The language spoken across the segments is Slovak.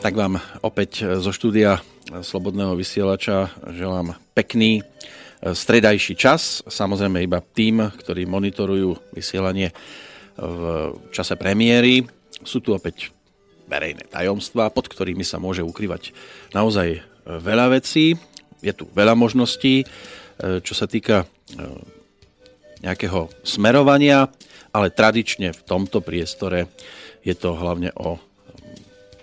Tak vám opäť zo štúdia Slobodného vysielača želám pekný e, stredajší čas. Samozrejme iba tým, ktorí monitorujú vysielanie v čase premiéry. Sú tu opäť verejné tajomstvá, pod ktorými sa môže ukrývať naozaj veľa vecí. Je tu veľa možností, e, čo sa týka e, nejakého smerovania, ale tradične v tomto priestore je to hlavne o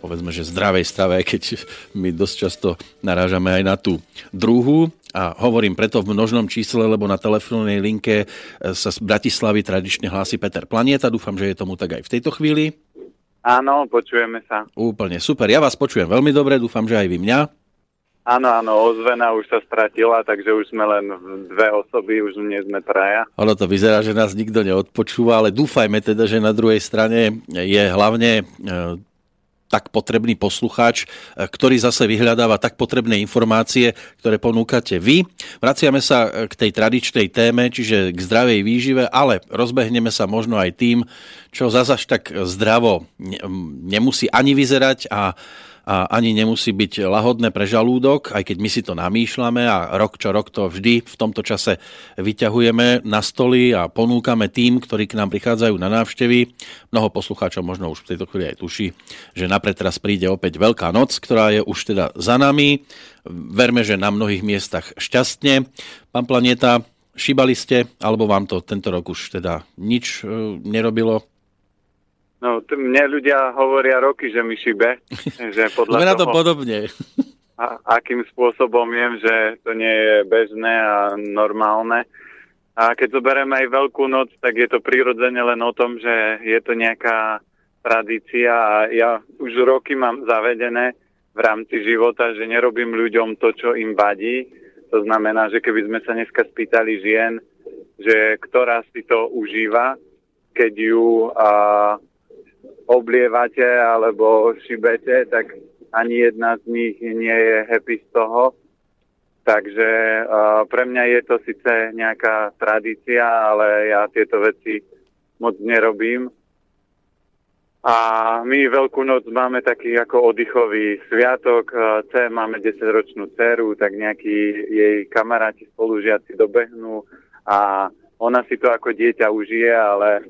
povedzme, že zdravej strave, keď my dosť často narážame aj na tú druhú. A hovorím preto v množnom čísle, lebo na telefónnej linke e, sa z Bratislavy tradične hlási Peter Planieta. Dúfam, že je tomu tak aj v tejto chvíli. Áno, počujeme sa. Úplne super. Ja vás počujem veľmi dobre, dúfam, že aj vy mňa. Áno, áno, ozvena už sa stratila, takže už sme len dve osoby, už nie sme traja. Ono to vyzerá, že nás nikto neodpočúva, ale dúfajme teda, že na druhej strane je hlavne e, tak potrebný poslucháč, e, ktorý zase vyhľadáva tak potrebné informácie, ktoré ponúkate vy. Vraciame sa e, k tej tradičnej téme, čiže k zdravej výžive, ale rozbehneme sa možno aj tým, čo zase tak zdravo nemusí ani vyzerať a a ani nemusí byť lahodné pre žalúdok, aj keď my si to namýšľame a rok čo rok to vždy v tomto čase vyťahujeme na stoly a ponúkame tým, ktorí k nám prichádzajú na návštevy. Mnoho poslucháčov možno už v tejto chvíli aj tuší, že napred teraz príde opäť Veľká noc, ktorá je už teda za nami. Verme, že na mnohých miestach šťastne. Pán Planeta, šíbali ste, alebo vám to tento rok už teda nič e, nerobilo? No, t- mne ľudia hovoria roky, že mi šibe. Že podľa na to podobne. A, akým spôsobom viem, že to nie je bežné a normálne. A keď zoberieme aj Veľkú noc, tak je to prirodzene len o tom, že je to nejaká tradícia a ja už roky mám zavedené v rámci života, že nerobím ľuďom to, čo im vadí. To znamená, že keby sme sa dneska spýtali žien, že ktorá si to užíva, keď ju a, oblievate alebo šibete, tak ani jedna z nich nie je happy z toho. Takže uh, pre mňa je to síce nejaká tradícia, ale ja tieto veci moc nerobím. A my Veľkú noc máme taký ako oddychový sviatok. C máme 10-ročnú dceru, tak nejakí jej kamaráti, spolužiaci dobehnú a ona si to ako dieťa užije, ale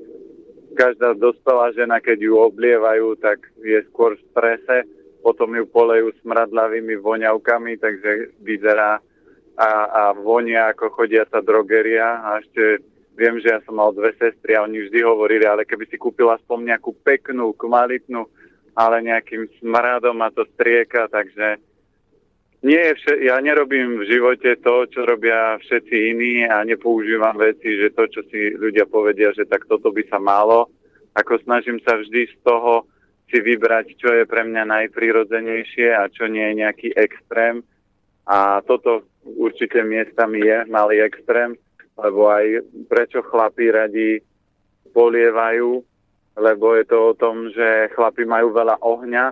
každá dospelá žena, keď ju oblievajú, tak je skôr v strese, potom ju polejú smradlavými voňavkami, takže vyzerá a, a vonia ako chodiaca drogeria. A ešte viem, že ja som mal dve sestry a oni vždy hovorili, ale keby si kúpila aspoň nejakú peknú, kvalitnú, ale nejakým smradom a to strieka, takže nie vše, ja nerobím v živote to, čo robia všetci iní a nepoužívam veci, že to, čo si ľudia povedia, že tak toto by sa malo. Ako snažím sa vždy z toho si vybrať, čo je pre mňa najprirodzenejšie a čo nie je nejaký extrém. A toto určite miestami je malý extrém, lebo aj prečo chlapí radi polievajú, lebo je to o tom, že chlapi majú veľa ohňa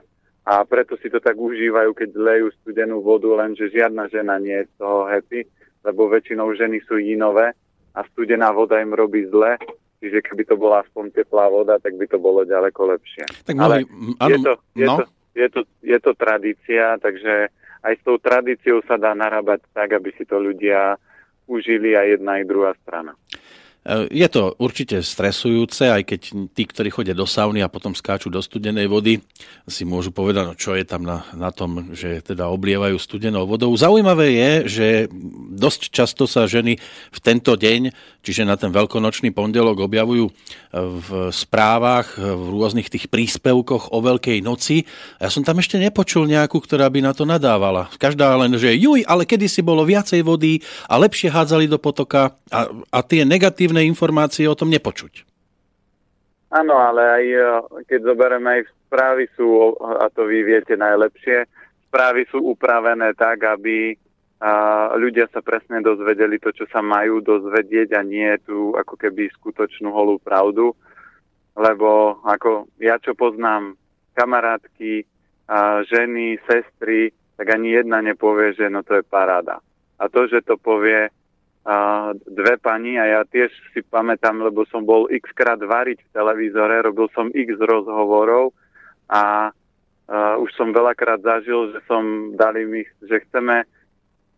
a preto si to tak užívajú, keď lejú studenú vodu, lenže žiadna žena nie je z toho happy, lebo väčšinou ženy sú inové a studená voda im robí zle, čiže keby to bola aspoň teplá voda, tak by to bolo ďaleko lepšie. Tak Ale áno, je, to, je, no. to, je, to, je to tradícia, takže aj s tou tradíciou sa dá narábať tak, aby si to ľudia užili aj jedna aj druhá strana. Eh, je to určite stresujúce, aj keď tí, ktorí chodia do sauny a potom skáču do studenej vody, si môžu povedať, no čo je tam na, na tom, že teda oblievajú studenou vodou. Zaujímavé je, že dosť často sa ženy v tento deň, čiže na ten veľkonočný pondelok objavujú v správach, v rôznych tých príspevkoch o Veľkej noci. Ja som tam ešte nepočul nejakú, ktorá by na to nadávala. Každá len, že juj, ale kedysi bolo viacej vody a lepšie hádzali do potoka a, a tie negatívne pozitívne informácie o tom nepočuť. Áno, ale aj e, keď zoberieme aj správy sú, a to vy viete najlepšie, správy sú upravené tak, aby a ľudia sa presne dozvedeli to, čo sa majú dozvedieť a nie tu ako keby skutočnú holú pravdu. Lebo ako ja čo poznám kamarátky, a ženy, sestry, tak ani jedna nepovie, že no to je paráda. A to, že to povie a dve pani a ja tiež si pamätám, lebo som bol x krát variť v televízore, robil som x rozhovorov a Uh, už som veľakrát zažil, že som dali mi, že chceme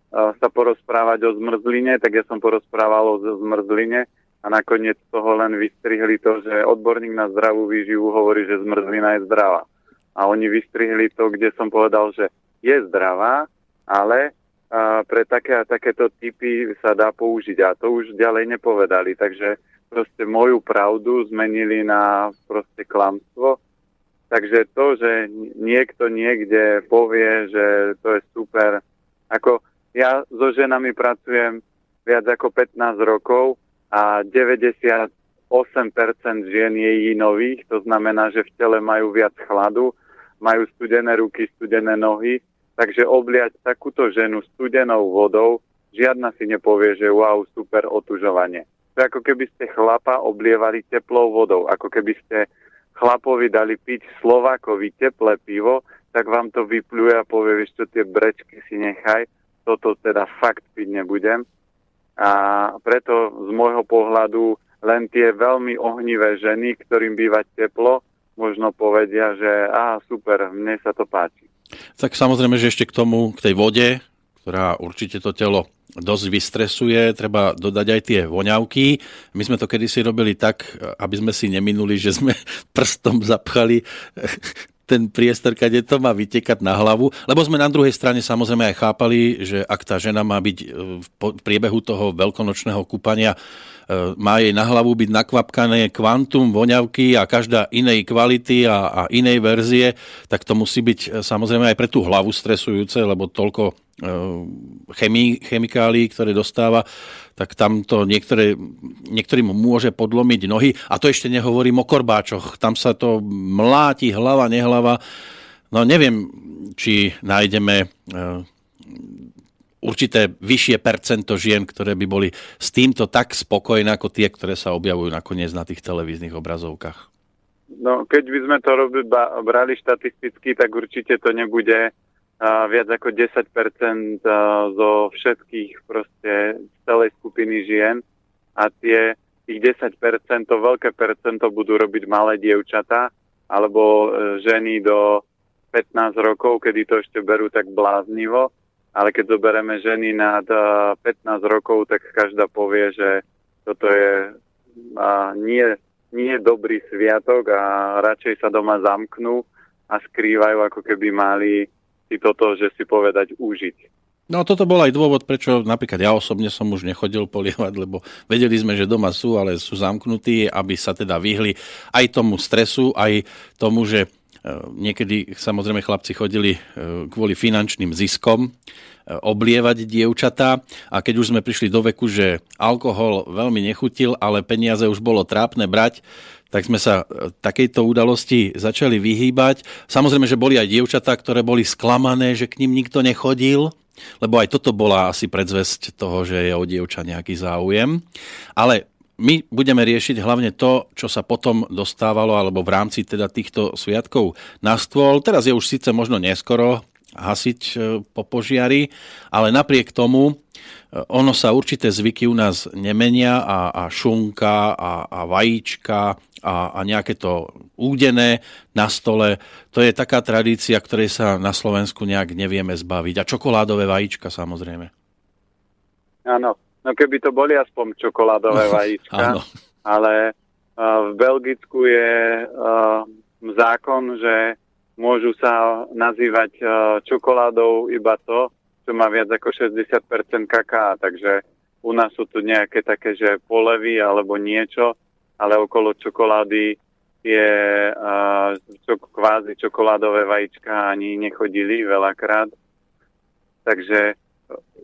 sa porozprávať o zmrzline, tak ja som porozprával o zmrzline a nakoniec toho len vystrihli to, že odborník na zdravú výživu hovorí, že zmrzlina je zdravá. A oni vystrihli to, kde som povedal, že je zdravá, ale uh, pre také a takéto typy sa dá použiť. A to už ďalej nepovedali. Takže proste moju pravdu zmenili na proste klamstvo. Takže to, že niekto niekde povie, že to je super, ako ja so ženami pracujem viac ako 15 rokov a 98% žien je jinových, to znamená, že v tele majú viac chladu, majú studené ruky, studené nohy, takže obliať takúto ženu studenou vodou, žiadna si nepovie, že wow, super otužovanie. To je ako keby ste chlapa oblievali teplou vodou, ako keby ste chlapovi dali piť Slovákovi teplé pivo, tak vám to vypluje a povie, vieš čo, tie brečky si nechaj, toto teda fakt piť nebudem. A preto z môjho pohľadu len tie veľmi ohnivé ženy, ktorým býva teplo, možno povedia, že á, super, mne sa to páči. Tak samozrejme, že ešte k tomu, k tej vode, ktorá určite to telo dosť vystresuje, treba dodať aj tie voňavky. My sme to kedysi robili tak, aby sme si neminuli, že sme prstom zapchali ten priestor, kde to má vytekať na hlavu, lebo sme na druhej strane samozrejme aj chápali, že ak tá žena má byť v priebehu toho veľkonočného kúpania má jej na hlavu byť nakvapkané kvantum voňavky a každá inej kvality a, a inej verzie, tak to musí byť e, samozrejme aj pre tú hlavu stresujúce, lebo toľko e, chemí, chemikálií, ktoré dostáva, tak tam to niektoré, niektorým môže podlomiť nohy. A to ešte nehovorím o korbáčoch. Tam sa to mláti hlava, nehlava. No neviem, či nájdeme určité vyššie percento žien, ktoré by boli s týmto tak spokojné ako tie, ktoré sa objavujú nakoniec na tých televíznych obrazovkách? No, keď by sme to robili, brali štatisticky, tak určite to nebude uh, viac ako 10% uh, zo všetkých proste celej skupiny žien a tie tých 10%, to veľké percento budú robiť malé dievčatá alebo uh, ženy do 15 rokov, kedy to ešte berú tak bláznivo ale keď zoberieme ženy nad 15 rokov, tak každá povie, že toto je nie, nie dobrý sviatok a radšej sa doma zamknú a skrývajú, ako keby mali si toto, že si povedať, užiť. No toto bol aj dôvod, prečo napríklad ja osobne som už nechodil polievať, lebo vedeli sme, že doma sú, ale sú zamknutí, aby sa teda vyhli aj tomu stresu, aj tomu, že E, niekedy samozrejme chlapci chodili e, kvôli finančným ziskom oblievať dievčatá a keď už sme prišli do veku, že alkohol veľmi nechutil, ale peniaze už bolo trápne brať, tak sme sa takejto udalosti začali vyhýbať. Samozrejme, že boli aj dievčatá, ktoré boli sklamané, že k ním nikto nechodil, lebo aj toto bola asi predzvesť toho, že je o dievča nejaký záujem. Ale my budeme riešiť hlavne to, čo sa potom dostávalo alebo v rámci teda týchto sviatkov na stôl. Teraz je už síce možno neskoro hasiť e, po požiari, ale napriek tomu e, ono sa určité zvyky u nás nemenia a, a šunka a, a vajíčka a, a nejaké to údené na stole, to je taká tradícia, ktorej sa na Slovensku nejak nevieme zbaviť. A čokoládové vajíčka samozrejme. Áno, No keby to boli aspoň čokoládové vajíčka, ale uh, v Belgicku je uh, zákon, že môžu sa nazývať uh, čokoládou iba to, čo má viac ako 60% kaká, takže u nás sú tu nejaké také, že polevy alebo niečo, ale okolo čokolády je uh, čo, kvázi čokoládové vajíčka ani nechodili veľakrát. Takže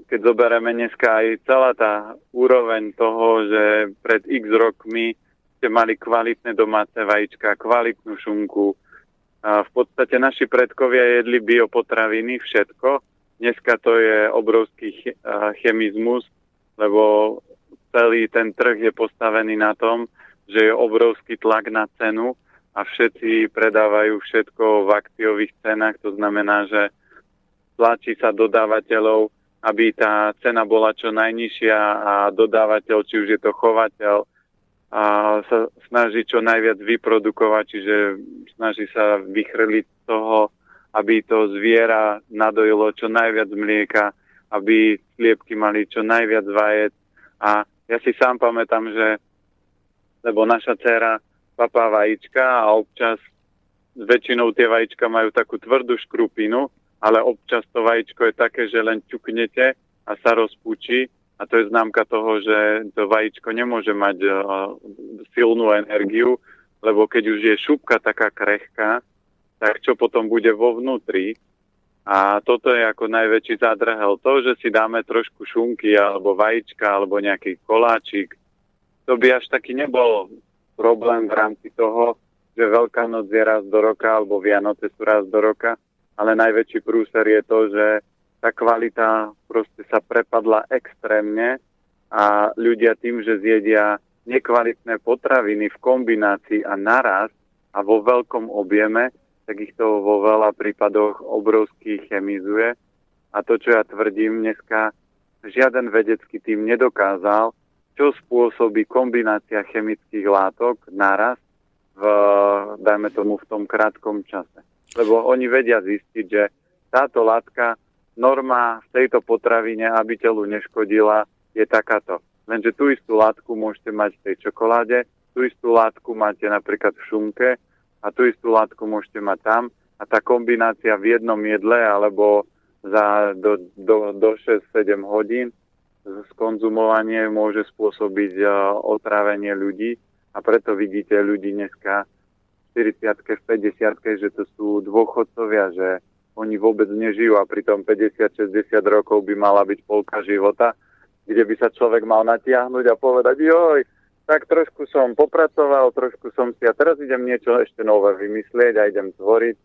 keď zoberieme dneska aj celá tá úroveň toho, že pred x rokmi ste mali kvalitné domáce vajíčka, kvalitnú šunku. V podstate naši predkovia jedli biopotraviny, všetko. Dneska to je obrovský chemizmus, lebo celý ten trh je postavený na tom, že je obrovský tlak na cenu a všetci predávajú všetko v akciových cenách. To znamená, že tlačí sa dodávateľov aby tá cena bola čo najnižšia a dodávateľ, či už je to chovateľ, a sa snaží čo najviac vyprodukovať, čiže snaží sa vychrliť toho aby to zviera nadojilo čo najviac mlieka, aby sliepky mali čo najviac vajec. A ja si sám pamätám, že lebo naša dcera papá vajíčka a občas väčšinou tie vajíčka majú takú tvrdú škrupinu, ale občas to vajíčko je také, že len ťuknete a sa rozpúči a to je známka toho, že to vajíčko nemôže mať uh, silnú energiu, lebo keď už je šupka taká krehká, tak čo potom bude vo vnútri. A toto je ako najväčší zadrhel. To, že si dáme trošku šunky alebo vajíčka alebo nejaký koláčik, to by až taký nebol problém v rámci toho, že Veľká noc je raz do roka alebo Vianoce sú raz do roka, ale najväčší prúser je to, že tá kvalita proste sa prepadla extrémne a ľudia tým, že zjedia nekvalitné potraviny v kombinácii a naraz a vo veľkom objeme, tak ich to vo veľa prípadoch obrovský chemizuje. A to, čo ja tvrdím dneska, žiaden vedecký tým nedokázal, čo spôsobí kombinácia chemických látok naraz v, dajme tomu, v tom krátkom čase. Lebo oni vedia zistiť, že táto látka, norma v tejto potravine, aby telu neškodila, je takáto. Lenže tú istú látku môžete mať v tej čokoláde, tú istú látku máte napríklad v šunke a tú istú látku môžete mať tam a tá kombinácia v jednom jedle alebo za do, do, do 6-7 hodín skonzumovanie môže spôsobiť uh, otrávenie ľudí a preto vidíte ľudí dneska v 40 v 50 že to sú dôchodcovia, že oni vôbec nežijú a pritom 50-60 rokov by mala byť polka života kde by sa človek mal natiahnuť a povedať, joj, tak trošku som popracoval, trošku som si a teraz idem niečo ešte nové vymyslieť a idem tvoriť,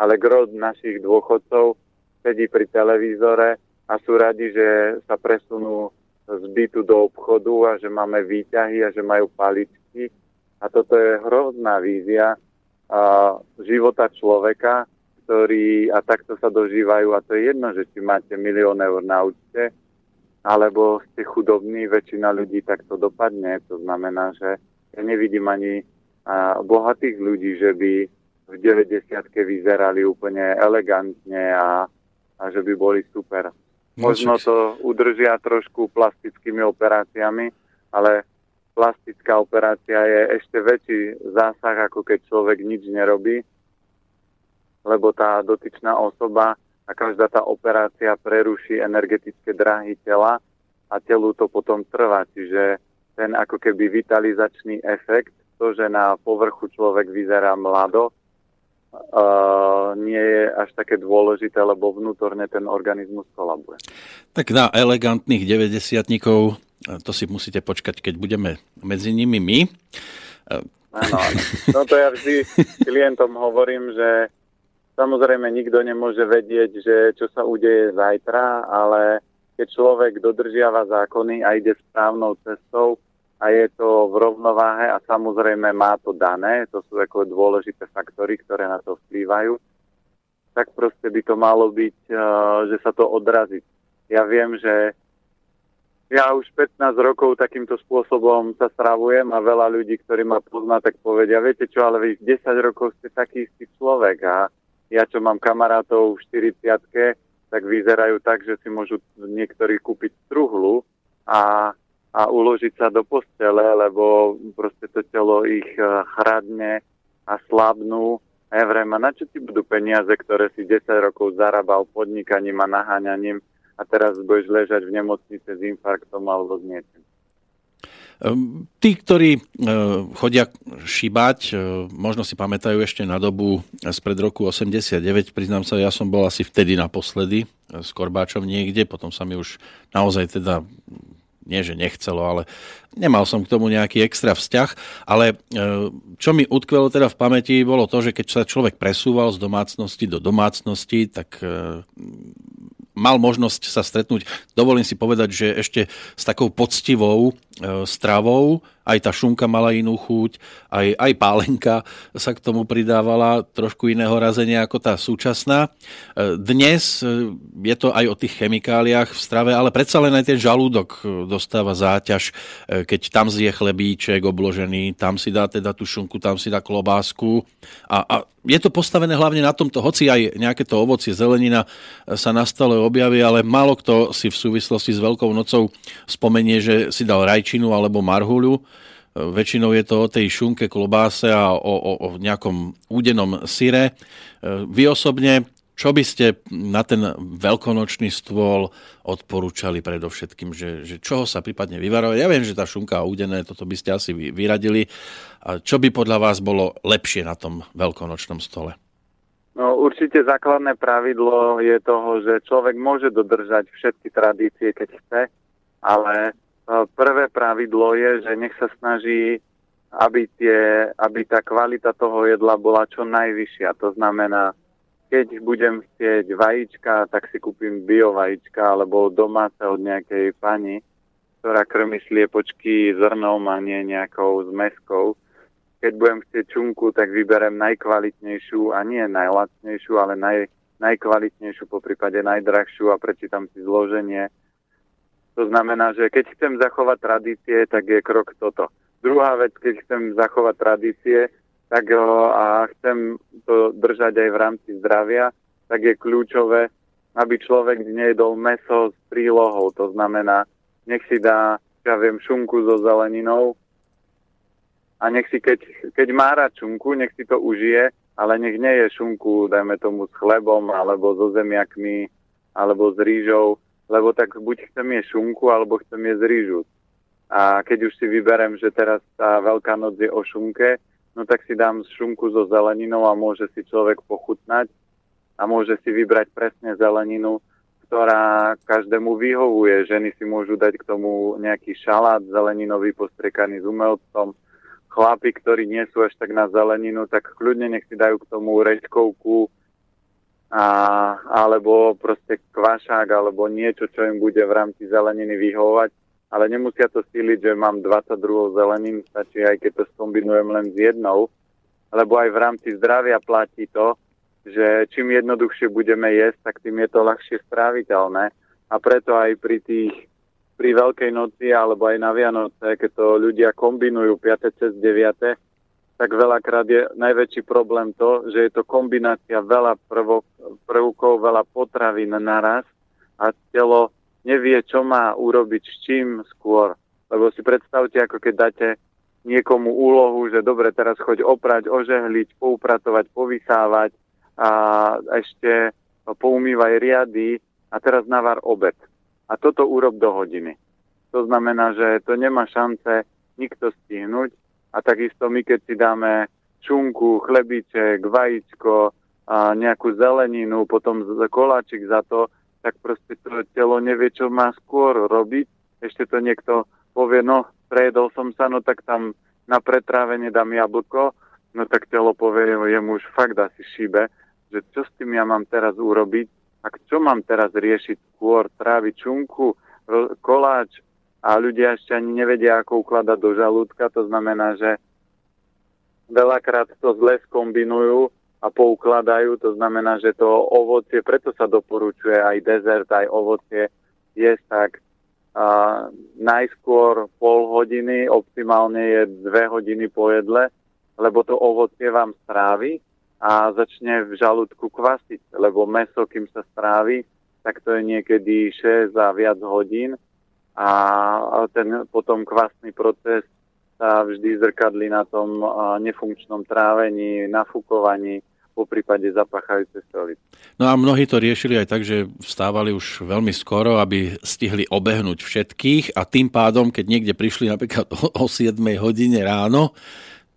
ale grod našich dôchodcov sedí pri televízore a sú radi, že sa presunú z bytu do obchodu a že máme výťahy a že majú paličky. A toto je hrozná vízia a, života človeka, ktorý a takto sa dožívajú a to je jedno, že či máte milión eur na účte, alebo ste chudobní, väčšina ľudí takto dopadne. To znamená, že ja nevidím ani a, bohatých ľudí, že by v 90 vyzerali úplne elegantne a, a že by boli super. No, Možno to udržia trošku plastickými operáciami, ale plastická operácia je ešte väčší zásah, ako keď človek nič nerobí, lebo tá dotyčná osoba a každá tá operácia preruší energetické dráhy tela a telu to potom trvá. Čiže ten ako keby vitalizačný efekt, to, že na povrchu človek vyzerá mlado, uh, nie je až také dôležité, lebo vnútorne ten organizmus kolabuje. Tak na elegantných 90 to si musíte počkať, keď budeme medzi nimi my. Áno, no to ja vždy klientom hovorím, že Samozrejme, nikto nemôže vedieť, že čo sa udeje zajtra, ale keď človek dodržiava zákony a ide správnou cestou a je to v rovnováhe a samozrejme má to dané, to sú ako dôležité faktory, ktoré na to vplývajú, tak proste by to malo byť, eh, že sa to odrazí. Ja viem, že ja už 15 rokov takýmto spôsobom sa stravujem a veľa ľudí, ktorí ma pozná, tak povedia, viete čo, ale vy 10 rokov ste taký istý človek a ja čo mám kamarátov v 40 tak vyzerajú tak, že si môžu niektorí kúpiť truhlu a, a uložiť sa do postele, lebo proste to telo ich eh, chradne a slabnú. A ja vrem, a na čo ti budú peniaze, ktoré si 10 rokov zarábal podnikaním a naháňaním a teraz budeš ležať v nemocnice s infarktom alebo s niečím. Ehm, tí, ktorí ehm, chodia šibať, ehm, možno si pamätajú ešte na dobu spred roku 89, priznám sa, ja som bol asi vtedy naposledy s Korbáčom niekde, potom sa mi už naozaj teda nie, že nechcelo, ale nemal som k tomu nejaký extra vzťah, ale čo mi utkvelo teda v pamäti, bolo to, že keď sa človek presúval z domácnosti do domácnosti, tak mal možnosť sa stretnúť, dovolím si povedať, že ešte s takou poctivou stravou, aj tá šunka mala inú chuť, aj, aj pálenka sa k tomu pridávala, trošku iného razenia ako tá súčasná. E, dnes e, je to aj o tých chemikáliách v strave, ale predsa len aj ten žalúdok e, dostáva záťaž, keď tam zje chlebíček obložený, tam si dá teda tú šunku, tam si dá klobásku a, a je to postavené hlavne na tomto, hoci aj nejaké to ovocie, zelenina sa na stole objaví, ale málo kto si v súvislosti s Veľkou nocou spomenie, že si dal rajčinu alebo marhuľu. Väčšinou je to o tej šunke, klobáse a o, o, o nejakom údenom syre. Vy osobne, čo by ste na ten veľkonočný stôl odporúčali predovšetkým, že, že čoho sa prípadne vyvarovať? Ja viem, že tá šunka a údené, toto by ste asi vyradili. A čo by podľa vás bolo lepšie na tom veľkonočnom stole? No určite základné pravidlo je toho, že človek môže dodržať všetky tradície, keď chce, ale Prvé pravidlo je, že nech sa snaží, aby, tie, aby tá kvalita toho jedla bola čo najvyššia. To znamená, keď budem chcieť vajíčka, tak si kúpim bio vajíčka alebo domáce od nejakej pani, ktorá krmi sliepočky zrnom a nie nejakou zmeskou. Keď budem chcieť čunku, tak vyberem najkvalitnejšiu a nie najlacnejšiu, ale naj, najkvalitnejšiu, po prípade najdrahšiu a prečítam si zloženie to znamená, že keď chcem zachovať tradície, tak je krok toto. Druhá vec, keď chcem zachovať tradície, tak a chcem to držať aj v rámci zdravia, tak je kľúčové, aby človek nejedol meso s prílohou. To znamená, nech si dá, ja viem, šunku so zeleninou a nech si, keď, keď má rád šunku, nech si to užije, ale nech nie je šunku, dajme tomu, s chlebom, alebo so zemiakmi, alebo s rýžou, lebo tak buď chcem jesť šunku, alebo chcem jesť rýžu. A keď už si vyberem, že teraz tá Veľká noc je o šunke, no tak si dám šunku so zeleninou a môže si človek pochutnať a môže si vybrať presne zeleninu, ktorá každému vyhovuje. Ženy si môžu dať k tomu nejaký šalát zeleninový postriekaný s umelcom. Chlapi, ktorí nie sú až tak na zeleninu, tak kľudne nech si dajú k tomu rečkovku, a, alebo proste kvašák, alebo niečo, čo im bude v rámci zeleniny vyhovovať, ale nemusia to síliť, že mám 22 zelenín, stačí aj keď to skombinujem len s jednou, lebo aj v rámci zdravia platí to, že čím jednoduchšie budeme jesť, tak tým je to ľahšie stráviteľné a preto aj pri tých pri Veľkej noci alebo aj na Vianoce, keď to ľudia kombinujú 5. cez 9 tak veľakrát je najväčší problém to, že je to kombinácia veľa prvok, prvkov, veľa potravín naraz a telo nevie, čo má urobiť s čím skôr. Lebo si predstavte, ako keď dáte niekomu úlohu, že dobre, teraz choď oprať, ožehliť, poupratovať, povysávať a ešte poumývaj riady a teraz navar obed. A toto urob do hodiny. To znamená, že to nemá šance nikto stihnúť a takisto my, keď si dáme čunku, chlebiček, vajíčko, a nejakú zeleninu, potom koláčik za to, tak proste to telo nevie, čo má skôr robiť. Ešte to niekto povie, no, prejedol som sa, no tak tam na pretrávenie dám jablko, no tak telo povie, jemu už fakt asi šíbe, že čo s tým ja mám teraz urobiť? A čo mám teraz riešiť? Skôr, tráviť čunku, koláč, a ľudia ešte ani nevedia, ako ukladať do žalúdka. To znamená, že veľakrát to zle skombinujú a poukladajú. To znamená, že to ovocie, preto sa doporučuje aj dezert, aj ovocie jesť tak a, najskôr pol hodiny, optimálne je dve hodiny po jedle, lebo to ovocie vám strávi a začne v žalúdku kvasiť, lebo meso, kým sa strávi, tak to je niekedy 6 a viac hodín a ten potom kvasný proces sa vždy zrkadli na tom nefunkčnom trávení, nafúkovaní, po prípade zapachajúce stolice. No a mnohí to riešili aj tak, že vstávali už veľmi skoro, aby stihli obehnúť všetkých a tým pádom, keď niekde prišli napríklad o 7 hodine ráno,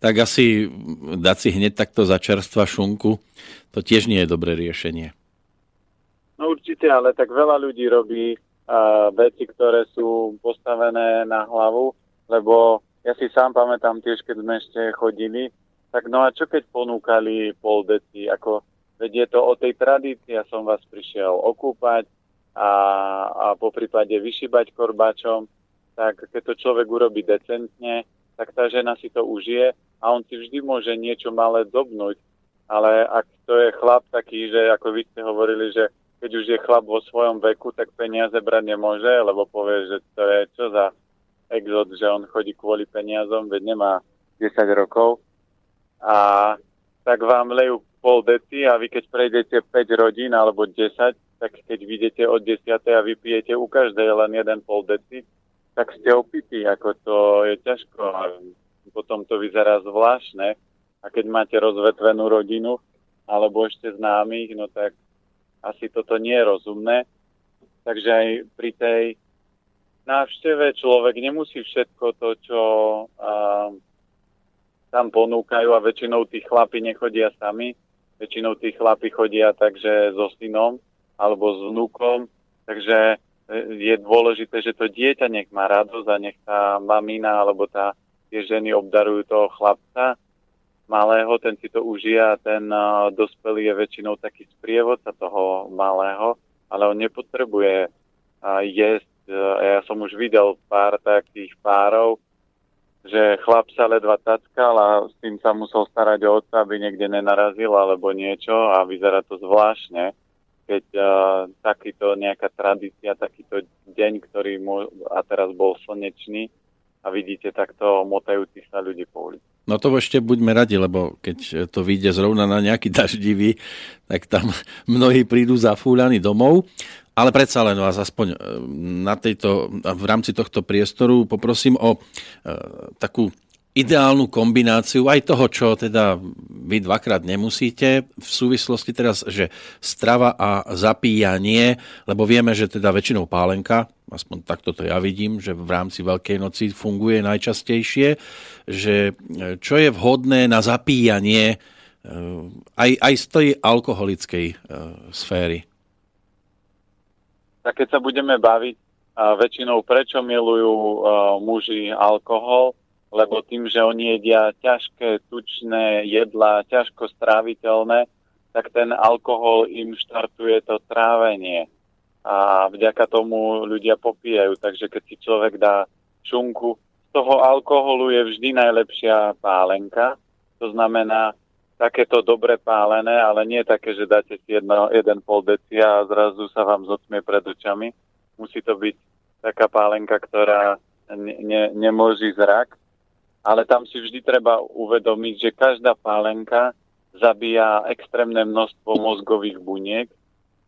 tak asi dať si hneď takto za čerstva šunku, to tiež nie je dobré riešenie. No určite, ale tak veľa ľudí robí veci, ktoré sú postavené na hlavu, lebo ja si sám pamätám tiež, keď sme ešte chodili, tak no a čo keď ponúkali pol deci, ako veď je to o tej tradícii, ja som vás prišiel okúpať a, a po prípade vyšibať korbáčom, tak keď to človek urobí decentne, tak tá žena si to užije a on si vždy môže niečo malé dobnúť. Ale ak to je chlap taký, že ako vy ste hovorili, že keď už je chlap vo svojom veku, tak peniaze brať nemôže, lebo povie, že to je čo za exod, že on chodí kvôli peniazom, veď nemá 10 rokov. A tak vám lejú pol deci a vy keď prejdete 5 rodín alebo 10, tak keď vidíte od 10 a vypijete u každej len jeden pol deci, tak ste opití, ako to je ťažko a potom to vyzerá zvláštne. A keď máte rozvetvenú rodinu alebo ešte známych, no tak asi toto nie je rozumné. Takže aj pri tej návšteve človek nemusí všetko to, čo a, tam ponúkajú a väčšinou tí chlapi nechodia sami. Väčšinou tí chlapi chodia takže so synom alebo s vnúkom. Takže e, je dôležité, že to dieťa nech má radosť a nech tá mamina alebo tá, tie ženy obdarujú toho chlapca malého, ten si to užije a ten uh, dospelý je väčšinou taký sprievodca toho malého, ale on nepotrebuje uh, jesť. Uh, ja som už videl pár takých párov, že chlap sa ledva tackal a s tým sa musel starať o otca, aby niekde nenarazil alebo niečo a vyzerá to zvláštne, keď uh, takýto nejaká tradícia, takýto deň, ktorý mu, a teraz bol slnečný a vidíte takto motajúcich sa ľudí po ulici. No to ešte buďme radi, lebo keď to vyjde zrovna na nejaký daždivý, tak tam mnohí prídu zafúľaní domov. Ale predsa len vás aspoň e, na tejto, v rámci tohto priestoru poprosím o e, takú ideálnu kombináciu aj toho, čo teda vy dvakrát nemusíte v súvislosti teraz, že strava a zapíjanie, lebo vieme, že teda väčšinou pálenka, aspoň takto to ja vidím, že v rámci Veľkej noci funguje najčastejšie, že čo je vhodné na zapíjanie eh, aj, aj z tej alkoholickej eh, sféry. Tak keď sa budeme baviť, väčšinou prečo milujú muži alkohol, lebo tým, že oni jedia ťažké, tučné jedlá, ťažko stráviteľné, tak ten alkohol im štartuje to trávenie. A vďaka tomu ľudia popíjajú. Takže keď si človek dá šunku, z toho alkoholu je vždy najlepšia pálenka. To znamená takéto dobre pálené, ale nie také, že dáte si jedno, jeden pol deci a zrazu sa vám zotmie pred očami. Musí to byť taká pálenka, ktorá ne, ne, nemôži zrak ale tam si vždy treba uvedomiť, že každá pálenka zabíja extrémne množstvo mozgových buniek,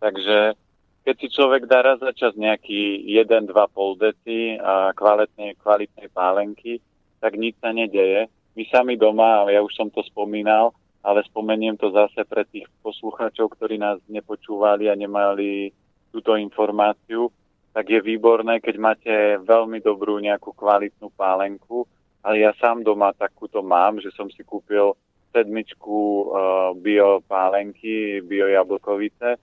takže keď si človek dá raz za čas nejaký 1-2 pol deci a kvalitnej, kvalitnej pálenky, tak nič sa nedeje. My sami doma, ja už som to spomínal, ale spomeniem to zase pre tých poslucháčov, ktorí nás nepočúvali a nemali túto informáciu, tak je výborné, keď máte veľmi dobrú nejakú kvalitnú pálenku, ale ja sám doma takúto mám, že som si kúpil sedmičku uh, bio pálenky, bio jablkovice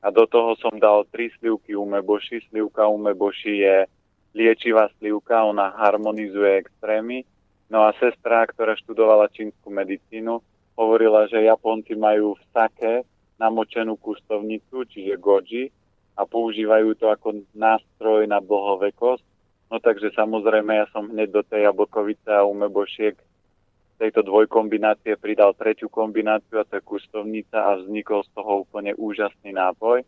a do toho som dal tri slivky umeboši. Slivka umeboši je liečivá slivka, ona harmonizuje extrémy. No a sestra, ktorá študovala čínsku medicínu, hovorila, že Japonci majú v sake namočenú kustovnicu, čiže goji, a používajú to ako nástroj na dlhovekosť No takže samozrejme ja som hneď do tej jablkovice a umebošiek tejto dvojkombinácie pridal tretiu kombináciu a to je kustovnica a vznikol z toho úplne úžasný nápoj.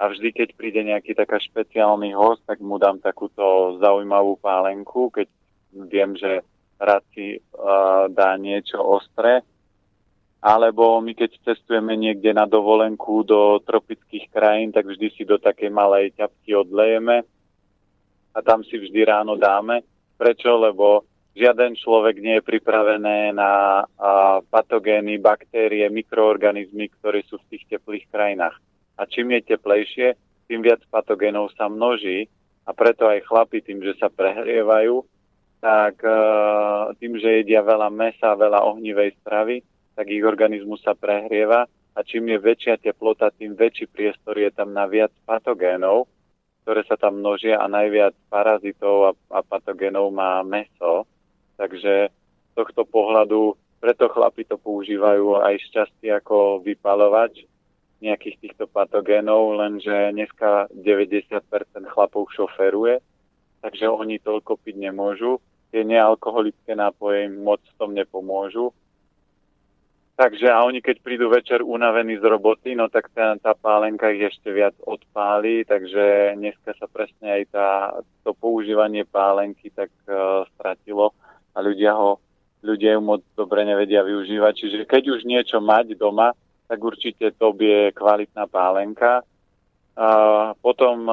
A vždy, keď príde nejaký taká špeciálny host, tak mu dám takúto zaujímavú pálenku, keď viem, že rád si uh, dá niečo ostré. Alebo my keď cestujeme niekde na dovolenku do tropických krajín, tak vždy si do takej malej ťapky odlejeme a tam si vždy ráno dáme. Prečo? Lebo žiaden človek nie je pripravené na a, patogény, baktérie, mikroorganizmy, ktoré sú v tých teplých krajinách. A čím je teplejšie, tým viac patogénov sa množí a preto aj chlapi tým, že sa prehrievajú, tak e, tým, že jedia veľa mesa, veľa ohnivej stravy, tak ich organizmus sa prehrieva a čím je väčšia teplota, tým väčší priestor je tam na viac patogénov ktoré sa tam množia a najviac parazitov a, a patogénov má meso. Takže z tohto pohľadu preto chlapi to používajú aj šťastie ako vypalovač nejakých týchto patogénov, lenže dneska 90% chlapov šoferuje takže oni toľko piť nemôžu. Tie nealkoholické nápoje im moc v tom nepomôžu. Takže a oni keď prídu večer unavení z roboty, no tak tá, tá pálenka ich ešte viac odpálí, takže dneska sa presne aj tá, to používanie pálenky tak uh, stratilo a ľudia ho ľudia ju moc dobre nevedia využívať. Čiže keď už niečo mať doma, tak určite to je kvalitná pálenka. A potom,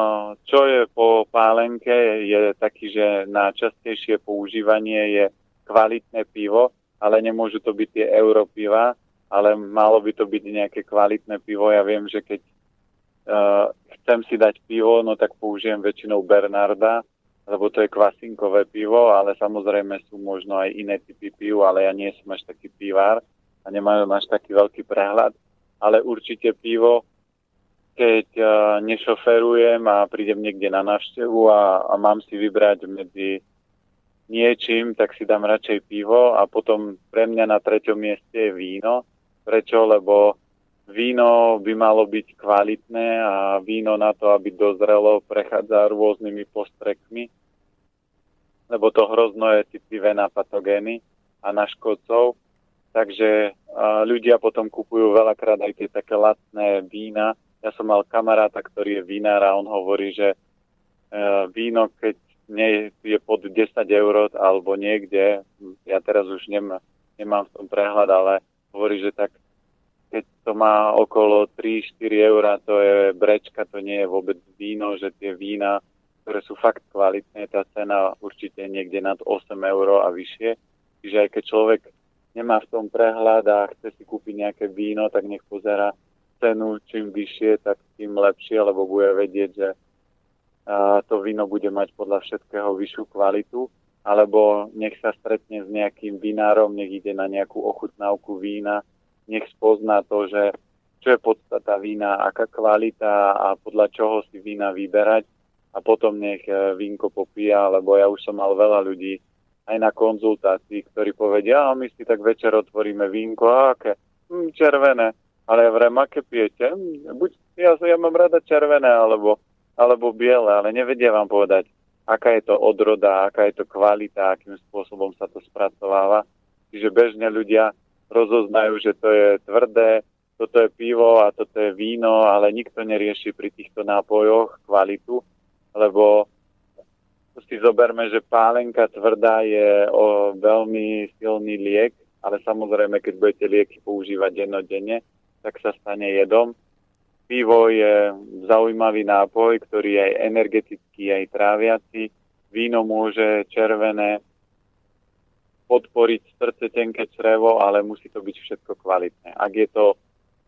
čo je po pálenke, je taký, že na častejšie používanie je kvalitné pivo, ale nemôžu to byť tie europiva, ale malo by to byť nejaké kvalitné pivo. Ja viem, že keď uh, chcem si dať pivo, no tak použijem väčšinou Bernarda, lebo to je kvasinkové pivo, ale samozrejme sú možno aj iné typy piv, ale ja nie som až taký pivár a nemám až taký veľký prehľad. Ale určite pivo, keď uh, nešoferujem a prídem niekde na návštevu a, a mám si vybrať medzi niečím, tak si dám radšej pivo a potom pre mňa na treťom mieste je víno. Prečo? Lebo víno by malo byť kvalitné a víno na to, aby dozrelo, prechádza rôznymi postrekmi, lebo to hrozno je citlivé na patogény a na škodcov. Takže ľudia potom kupujú veľakrát aj tie také lacné vína. Ja som mal kamaráta, ktorý je vinár a on hovorí, že e, víno, keď nie je pod 10 eur alebo niekde, ja teraz už nemám, nemám v tom prehľad, ale hovorí, že tak keď to má okolo 3-4 eur, to je brečka, to nie je vôbec víno, že tie vína, ktoré sú fakt kvalitné, tá cena určite niekde nad 8 eur a vyššie. Čiže aj keď človek nemá v tom prehľad a chce si kúpiť nejaké víno, tak nech pozera cenu čím vyššie, tak tým lepšie, lebo bude vedieť, že to víno bude mať podľa všetkého vyššiu kvalitu, alebo nech sa stretne s nejakým vinárom, nech ide na nejakú ochutnávku vína, nech spozná to, že čo je podstata vína, aká kvalita a podľa čoho si vína vyberať a potom nech e, vínko popíja, lebo ja už som mal veľa ľudí aj na konzultácii, ktorí povedia, a my si tak večer otvoríme vínko, a aké? Hm, červené. Ale ja vrem, aké pijete? Hm, buď, ja, ja mám rada červené, alebo alebo biele, ale nevedia vám povedať, aká je to odroda, aká je to kvalita, akým spôsobom sa to spracováva. Čiže bežne ľudia rozoznajú, že to je tvrdé, toto je pivo a toto je víno, ale nikto nerieši pri týchto nápojoch kvalitu, lebo si zoberme, že pálenka tvrdá je o veľmi silný liek, ale samozrejme, keď budete lieky používať dennodenne, tak sa stane jedom Pivo je zaujímavý nápoj, ktorý je aj energetický, aj tráviaci. Víno môže červené podporiť srdce, tenké črevo, ale musí to byť všetko kvalitné. Ak je to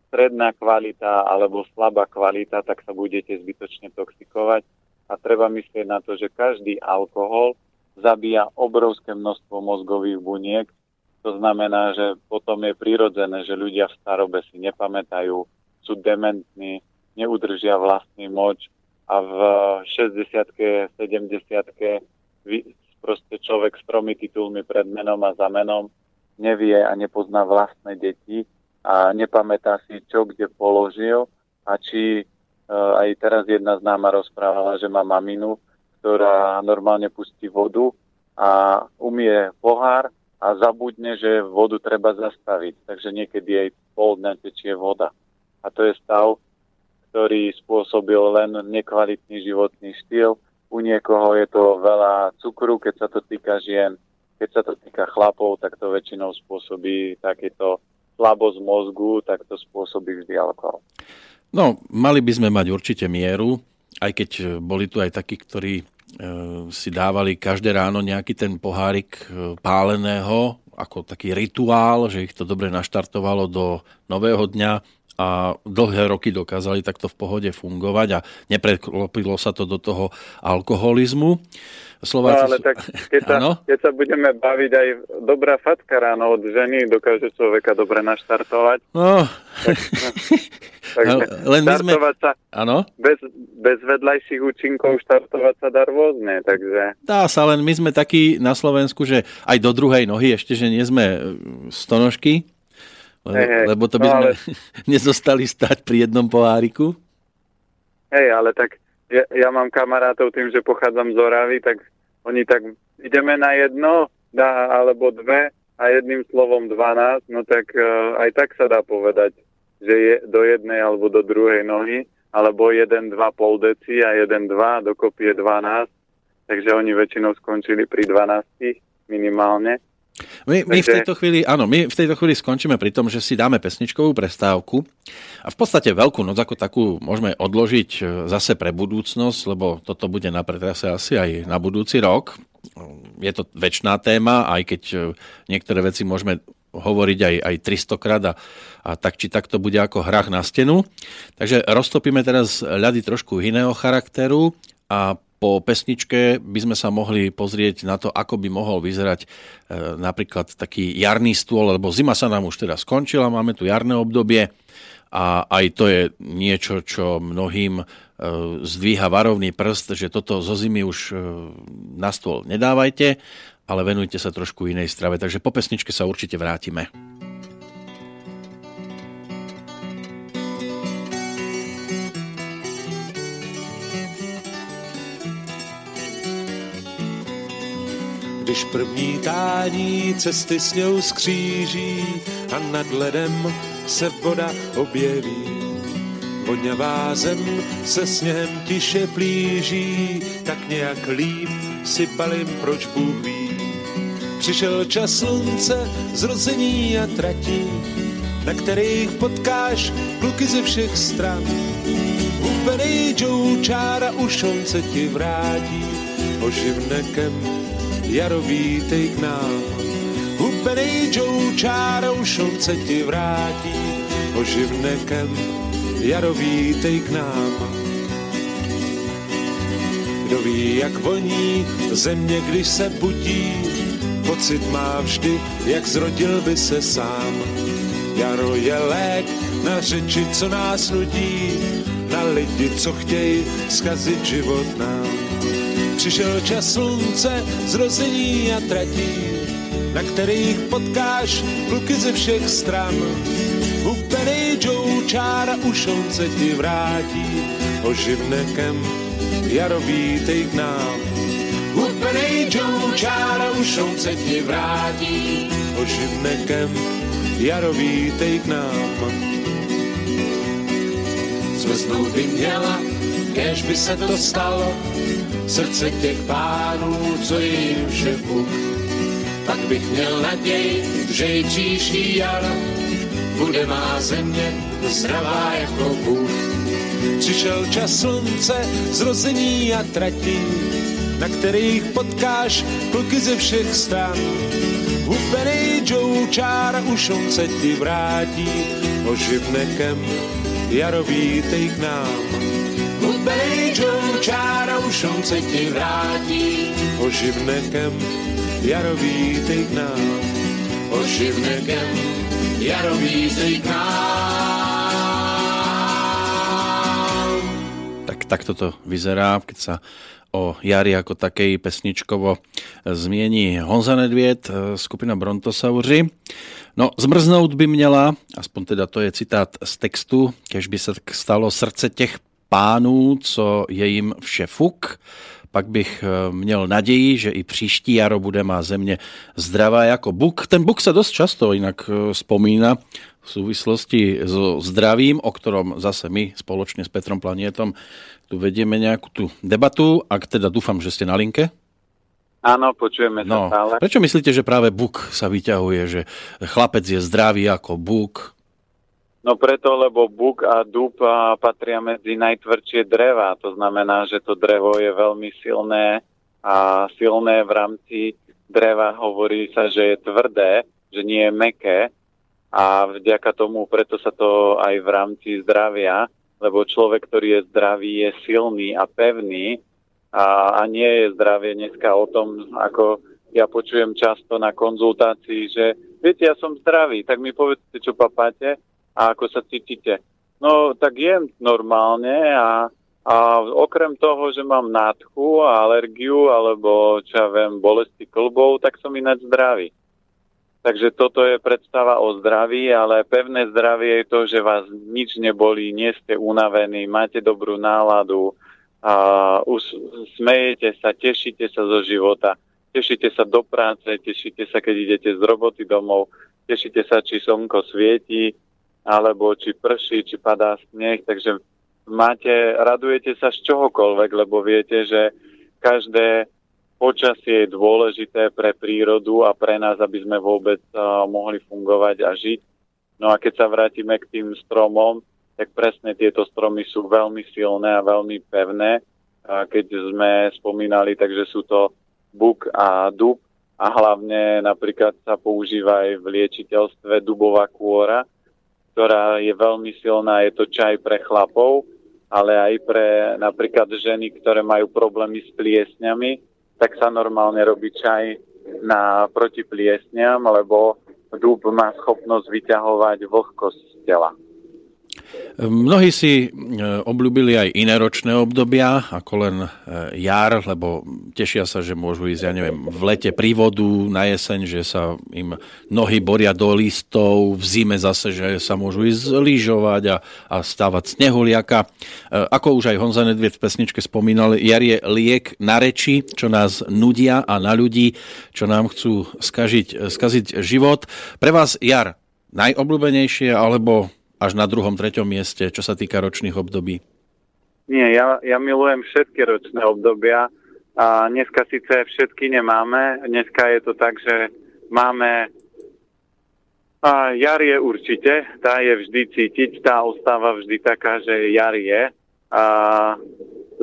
stredná kvalita alebo slabá kvalita, tak sa budete zbytočne toxikovať. A treba myslieť na to, že každý alkohol zabíja obrovské množstvo mozgových buniek. To znamená, že potom je prirodzené, že ľudia v starobe si nepamätajú sú dementní, neudržia vlastný moč a v 60 70 proste človek s tromi titulmi pred menom a za menom nevie a nepozná vlastné deti a nepamätá si, čo kde položil a či uh, aj teraz jedna známa rozprávala, že má maminu, ktorá normálne pustí vodu a umie pohár a zabudne, že vodu treba zastaviť. Takže niekedy aj pol dňa tečie voda. A to je stav, ktorý spôsobil len nekvalitný životný štýl. U niekoho je to veľa cukru, keď sa to týka žien. Keď sa to týka chlapov, tak to väčšinou spôsobí takéto slabosť mozgu, tak to spôsobí vždy alkohol. No, mali by sme mať určite mieru, aj keď boli tu aj takí, ktorí e, si dávali každé ráno nejaký ten pohárik e, páleného ako taký rituál, že ich to dobre naštartovalo do nového dňa a dlhé roky dokázali takto v pohode fungovať a nepreklopilo sa to do toho alkoholizmu. Slováci... No, ale tak keď sa, keď sa budeme baviť aj dobrá fatka ráno od ženy dokáže človeka dobre naštartovať. No. Tak, takže Len my sme... sa ano? Bez, bez vedľajších účinkov štartovať sa dá rôzne, takže... Dá sa, len my sme takí na Slovensku, že aj do druhej nohy ešte, že nie sme e, stonožky, Le, hey. Lebo to by no, sme ale... nezostali stať pri jednom poháriku? Hej, ale tak ja, ja mám kamarátov tým, že pochádzam z Oravy, tak oni tak ideme na jedno, dá, alebo dve a jedným slovom 12, no tak uh, aj tak sa dá povedať, že je do jednej alebo do druhej nohy, alebo 1, 2 pol deci a 1, 2, dokopy je 12, takže oni väčšinou skončili pri 12 minimálne. My, my v tejto chvíli, áno, my v tejto chvíli skončíme pri tom, že si dáme pesničkovú prestávku a v podstate Veľkú noc ako takú môžeme odložiť e, zase pre budúcnosť, lebo toto bude na pretrase asi aj na budúci rok. Je to väčšiná téma, aj keď e, niektoré veci môžeme hovoriť aj, aj 300 krát a, a tak či tak to bude ako hrách na stenu. Takže roztopíme teraz ľady trošku iného charakteru a po pesničke by sme sa mohli pozrieť na to, ako by mohol vyzerať e, napríklad taký jarný stôl, lebo zima sa nám už teda skončila, máme tu jarné obdobie a aj to je niečo, čo mnohým e, zdvíha varovný prst, že toto zo zimy už e, na stôl nedávajte, ale venujte sa trošku inej strave. Takže po pesničke sa určite vrátime. Když první tání cesty sněhu skříží a nad ledem se voda objeví. Vodňavá zem se sněhem tiše plíží, tak nějak líp si balím, proč Bůh ví. Přišel čas slunce, zrození a tratí, na kterých potkáš kluky ze všech stran. Joe čára už on se ti vrátí, oživne kemp jaro vítej k nám. Hubený Joe čára už se ti vrátí, oživne kemp, jaro vítej k nám. Kdo ví, jak voní země, když se budí, pocit má vždy, jak zrodil by se sám. Jaro je lék na řeči, co nás nudí, na lidi, co chtějí zkazit život nám. Přišel čas slunce, zrození a tratí, na kterých potkáš kluky ze všech stran. Hupený Joe čára už on se ti vrátí, oživne kem, jarový tej k nám. Hupený Joe čára už on se ti vrátí, oživne kem, jarový tej k nám. Zveznout by měla, kež by se to stalo, srdce těch pánů, co jim šefu. Pak bych měl naději, že i příští jar bude má země zdravá jako Bůh. Přišel čas slunce, zrození a tratí, na kterých potkáš kluky ze všech stran. Hubený Joe čára už on se ti vrátí, oživne kem, jarový k nám se ti vrátí. Oživne kem, jarový ty k nám. Oživne kem, jarový ty k nám. Tak takto to vyzerá, keď sa o jari ako takej pesničkovo zmieni Honza Nedviet, skupina Brontosauri. No, zmrznout by měla, aspoň teda to je citát z textu, kež by se stalo srdce těch pánů, co je jim vše fuk. Pak bych eh, měl naději, že i příští jaro bude má země zdravá jako buk. Ten buk se dost často jinak eh, vzpomína v súvislosti so zdravím, o ktorom zase my spoločne s Petrom Planietom tu vedieme nejakú tú debatu. Ak teda dúfam, že ste na linke. Áno, počujeme no, sa stále. Prečo myslíte, že práve buk sa vyťahuje, že chlapec je zdravý ako buk, No preto, lebo buk a dub patria medzi najtvrdšie dreva. To znamená, že to drevo je veľmi silné a silné v rámci dreva hovorí sa, že je tvrdé, že nie je meké. A vďaka tomu preto sa to aj v rámci zdravia, lebo človek, ktorý je zdravý, je silný a pevný. A, a nie je zdravie dneska o tom, ako ja počujem často na konzultácii, že viete, ja som zdravý, tak mi povedzte, čo papáte a ako sa cítite. No tak jem normálne a, a okrem toho, že mám nádchu a alergiu alebo čo ja viem, bolesti klbov, tak som ináč zdravý. Takže toto je predstava o zdraví, ale pevné zdravie je to, že vás nič nebolí, nie ste unavení, máte dobrú náladu, uh, už smejete sa, tešíte sa zo života, tešíte sa do práce, tešíte sa, keď idete z roboty domov, tešíte sa, či slnko svieti, alebo či prší, či padá sneh, takže máte, radujete sa z čohokoľvek, lebo viete, že každé počasie je dôležité pre prírodu a pre nás, aby sme vôbec uh, mohli fungovať a žiť. No a keď sa vrátime k tým stromom, tak presne tieto stromy sú veľmi silné a veľmi pevné. A keď sme spomínali, takže sú to buk a dub a hlavne napríklad sa používa aj v liečiteľstve dubová kôra, ktorá je veľmi silná, je to čaj pre chlapov, ale aj pre napríklad ženy, ktoré majú problémy s pliesňami, tak sa normálne robí čaj na proti pliesňam, lebo dúb má schopnosť vyťahovať vlhkosť z tela. Mnohí si e, obľúbili aj iné ročné obdobia, ako len e, jar, lebo tešia sa, že môžu ísť, ja neviem, v lete pri na jeseň, že sa im nohy boria do listov, v zime zase, že sa môžu ísť lyžovať a, a stávať snehuliaka. E, ako už aj Honza Nedvied v pesničke spomínal, jar je liek na reči, čo nás nudia a na ľudí, čo nám chcú skažiť, skaziť život. Pre vás jar najobľúbenejšie alebo až na druhom, treťom mieste, čo sa týka ročných období? Nie, ja, ja milujem všetky ročné obdobia. A dneska síce všetky nemáme. Dneska je to tak, že máme a jar je určite, tá je vždy cítiť, tá ostáva vždy taká, že jar je. A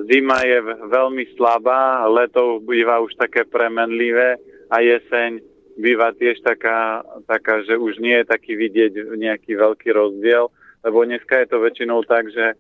zima je veľmi slabá, leto býva už také premenlivé a jeseň býva tiež taká, taká, že už nie je taký vidieť nejaký veľký rozdiel, lebo dneska je to väčšinou tak, že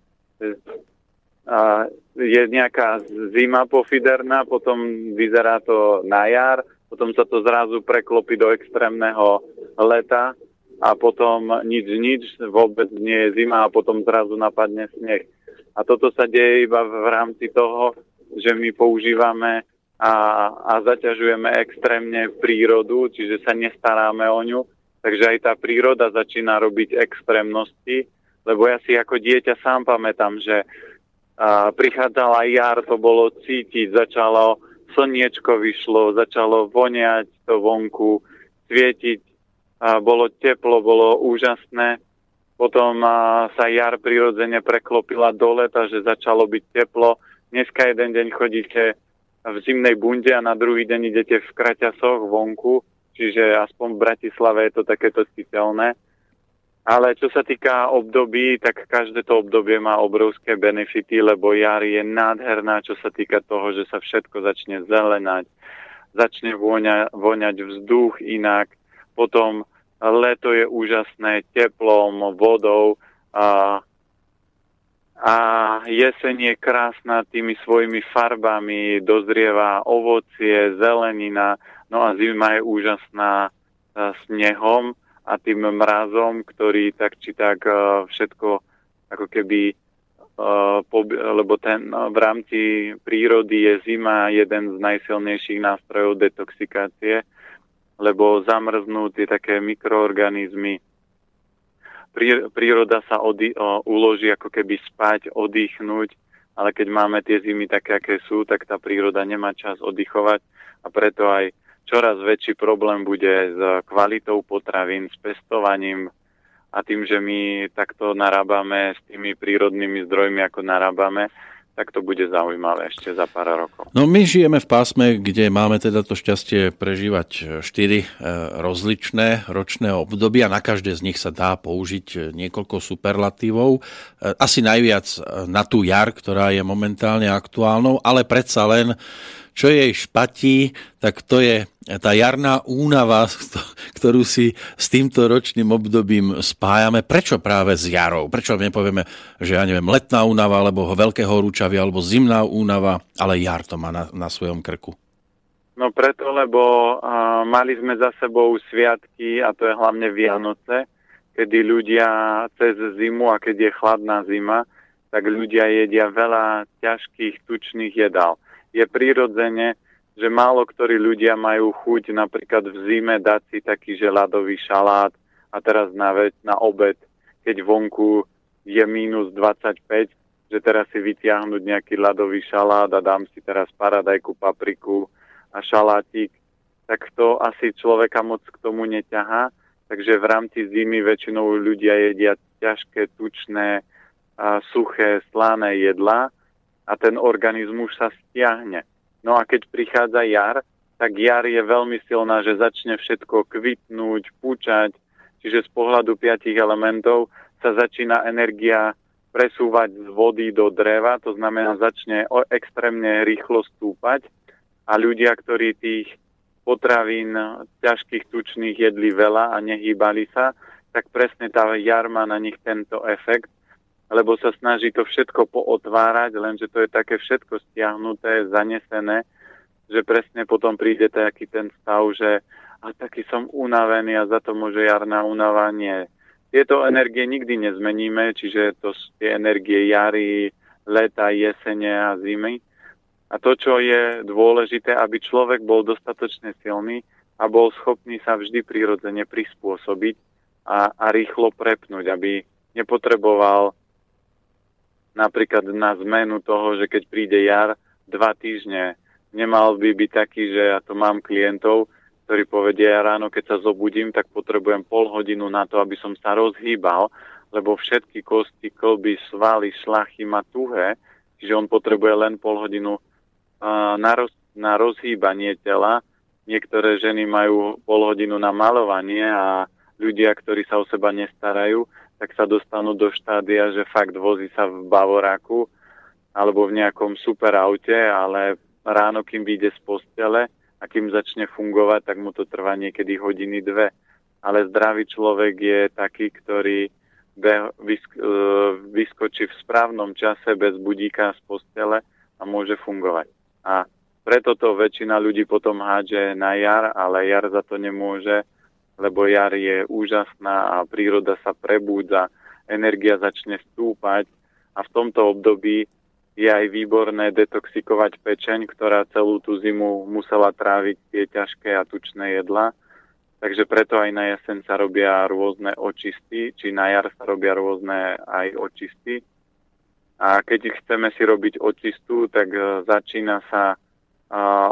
a, je nejaká zima pofiderná, potom vyzerá to na jar, potom sa to zrazu preklopí do extrémneho leta a potom nič, nič, vôbec nie je zima a potom zrazu napadne sneh. A toto sa deje iba v rámci toho, že my používame a, a zaťažujeme extrémne prírodu, čiže sa nestaráme o ňu. Takže aj tá príroda začína robiť extrémnosti, lebo ja si ako dieťa sám pamätám, že a, prichádzala jar, to bolo cítiť, začalo slniečko vyšlo, začalo voniať to vonku, svietiť, a, bolo teplo, bolo úžasné. Potom a, sa jar prirodzene preklopila do leta, že začalo byť teplo. Dneska jeden deň chodíte v zimnej bunde a na druhý deň idete v kraťasoch vonku, čiže aspoň v Bratislave je to takéto citeľné. Ale čo sa týka období, tak každé to obdobie má obrovské benefity, lebo jar je nádherná, čo sa týka toho, že sa všetko začne zelenať, začne voňa, voňať vzduch inak, potom leto je úžasné teplom, vodou a a jeseň je krásna tými svojimi farbami, dozrieva ovocie, zelenina, no a zima je úžasná e, snehom a tým mrazom, ktorý tak či tak e, všetko ako keby e, lebo ten v rámci prírody je zima jeden z najsilnejších nástrojov detoxikácie, lebo zamrznú tie také mikroorganizmy, príroda sa ody, o, uloží ako keby spať, oddychnúť, ale keď máme tie zimy také, aké sú, tak tá príroda nemá čas oddychovať a preto aj čoraz väčší problém bude s kvalitou potravín, s pestovaním a tým, že my takto narábame s tými prírodnými zdrojmi, ako narábame, tak to bude zaujímavé ešte za pár rokov. No my žijeme v pásme, kde máme teda to šťastie prežívať štyri e, rozličné ročné obdobia. Na každé z nich sa dá použiť niekoľko superlatívov. E, asi najviac na tú jar, ktorá je momentálne aktuálnou, ale predsa len čo jej špatí, tak to je tá jarná únava, ktorú si s týmto ročným obdobím spájame. Prečo práve s jarou? Prečo nepovieme, že ja neviem, letná únava, alebo veľké horúčavy, alebo zimná únava, ale jar to má na, na svojom krku? No preto, lebo uh, mali sme za sebou sviatky, a to je hlavne Vianoce, kedy ľudia cez zimu a keď je chladná zima, tak ľudia jedia veľa ťažkých tučných jedál je prirodzene, že málo ktorí ľudia majú chuť napríklad v zime dať si taký že ľadový šalát a teraz na, veď, na obed, keď vonku je minus 25, že teraz si vytiahnuť nejaký ľadový šalát a dám si teraz paradajku, papriku a šalátik, tak to asi človeka moc k tomu neťahá. Takže v rámci zimy väčšinou ľudia jedia ťažké, tučné, a suché, slané jedlá a ten organizmus sa stiahne. No a keď prichádza jar, tak jar je veľmi silná, že začne všetko kvitnúť, púčať, čiže z pohľadu piatich elementov sa začína energia presúvať z vody do dreva, to znamená začne extrémne rýchlo stúpať a ľudia, ktorí tých potravín ťažkých tučných jedli veľa a nehýbali sa, tak presne tá jar má na nich tento efekt, lebo sa snaží to všetko pootvárať, lenže to je také všetko stiahnuté, zanesené, že presne potom príde taký ten stav, že a taký som unavený a za to môže jarná únava. Nie. Tieto energie nikdy nezmeníme, čiže to sú tie energie jary, leta, jesene a zimy. A to, čo je dôležité, aby človek bol dostatočne silný a bol schopný sa vždy prirodzene prispôsobiť a, a rýchlo prepnúť, aby nepotreboval napríklad na zmenu toho, že keď príde jar, dva týždne nemal by byť taký, že ja to mám klientov, ktorí povedia, ja ráno keď sa zobudím, tak potrebujem pol hodinu na to, aby som sa rozhýbal, lebo všetky kosti, klby, svaly, šlachy má tuhé, čiže on potrebuje len pol hodinu uh, na, roz, na rozhýbanie tela. Niektoré ženy majú pol hodinu na malovanie a ľudia, ktorí sa o seba nestarajú, tak sa dostanú do štádia, že fakt vozí sa v Bavoráku alebo v nejakom super aute, ale ráno, kým vyjde z postele a kým začne fungovať, tak mu to trvá niekedy hodiny dve. Ale zdravý človek je taký, ktorý e, vyskočí v správnom čase bez budíka z postele a môže fungovať. A preto to väčšina ľudí potom hádže na jar, ale jar za to nemôže, lebo jar je úžasná a príroda sa prebúdza, energia začne stúpať a v tomto období je aj výborné detoxikovať pečeň, ktorá celú tú zimu musela tráviť tie ťažké a tučné jedla. Takže preto aj na jeseň sa robia rôzne očisty, či na jar sa robia rôzne aj očisty. A keď chceme si robiť očistu, tak e, začína sa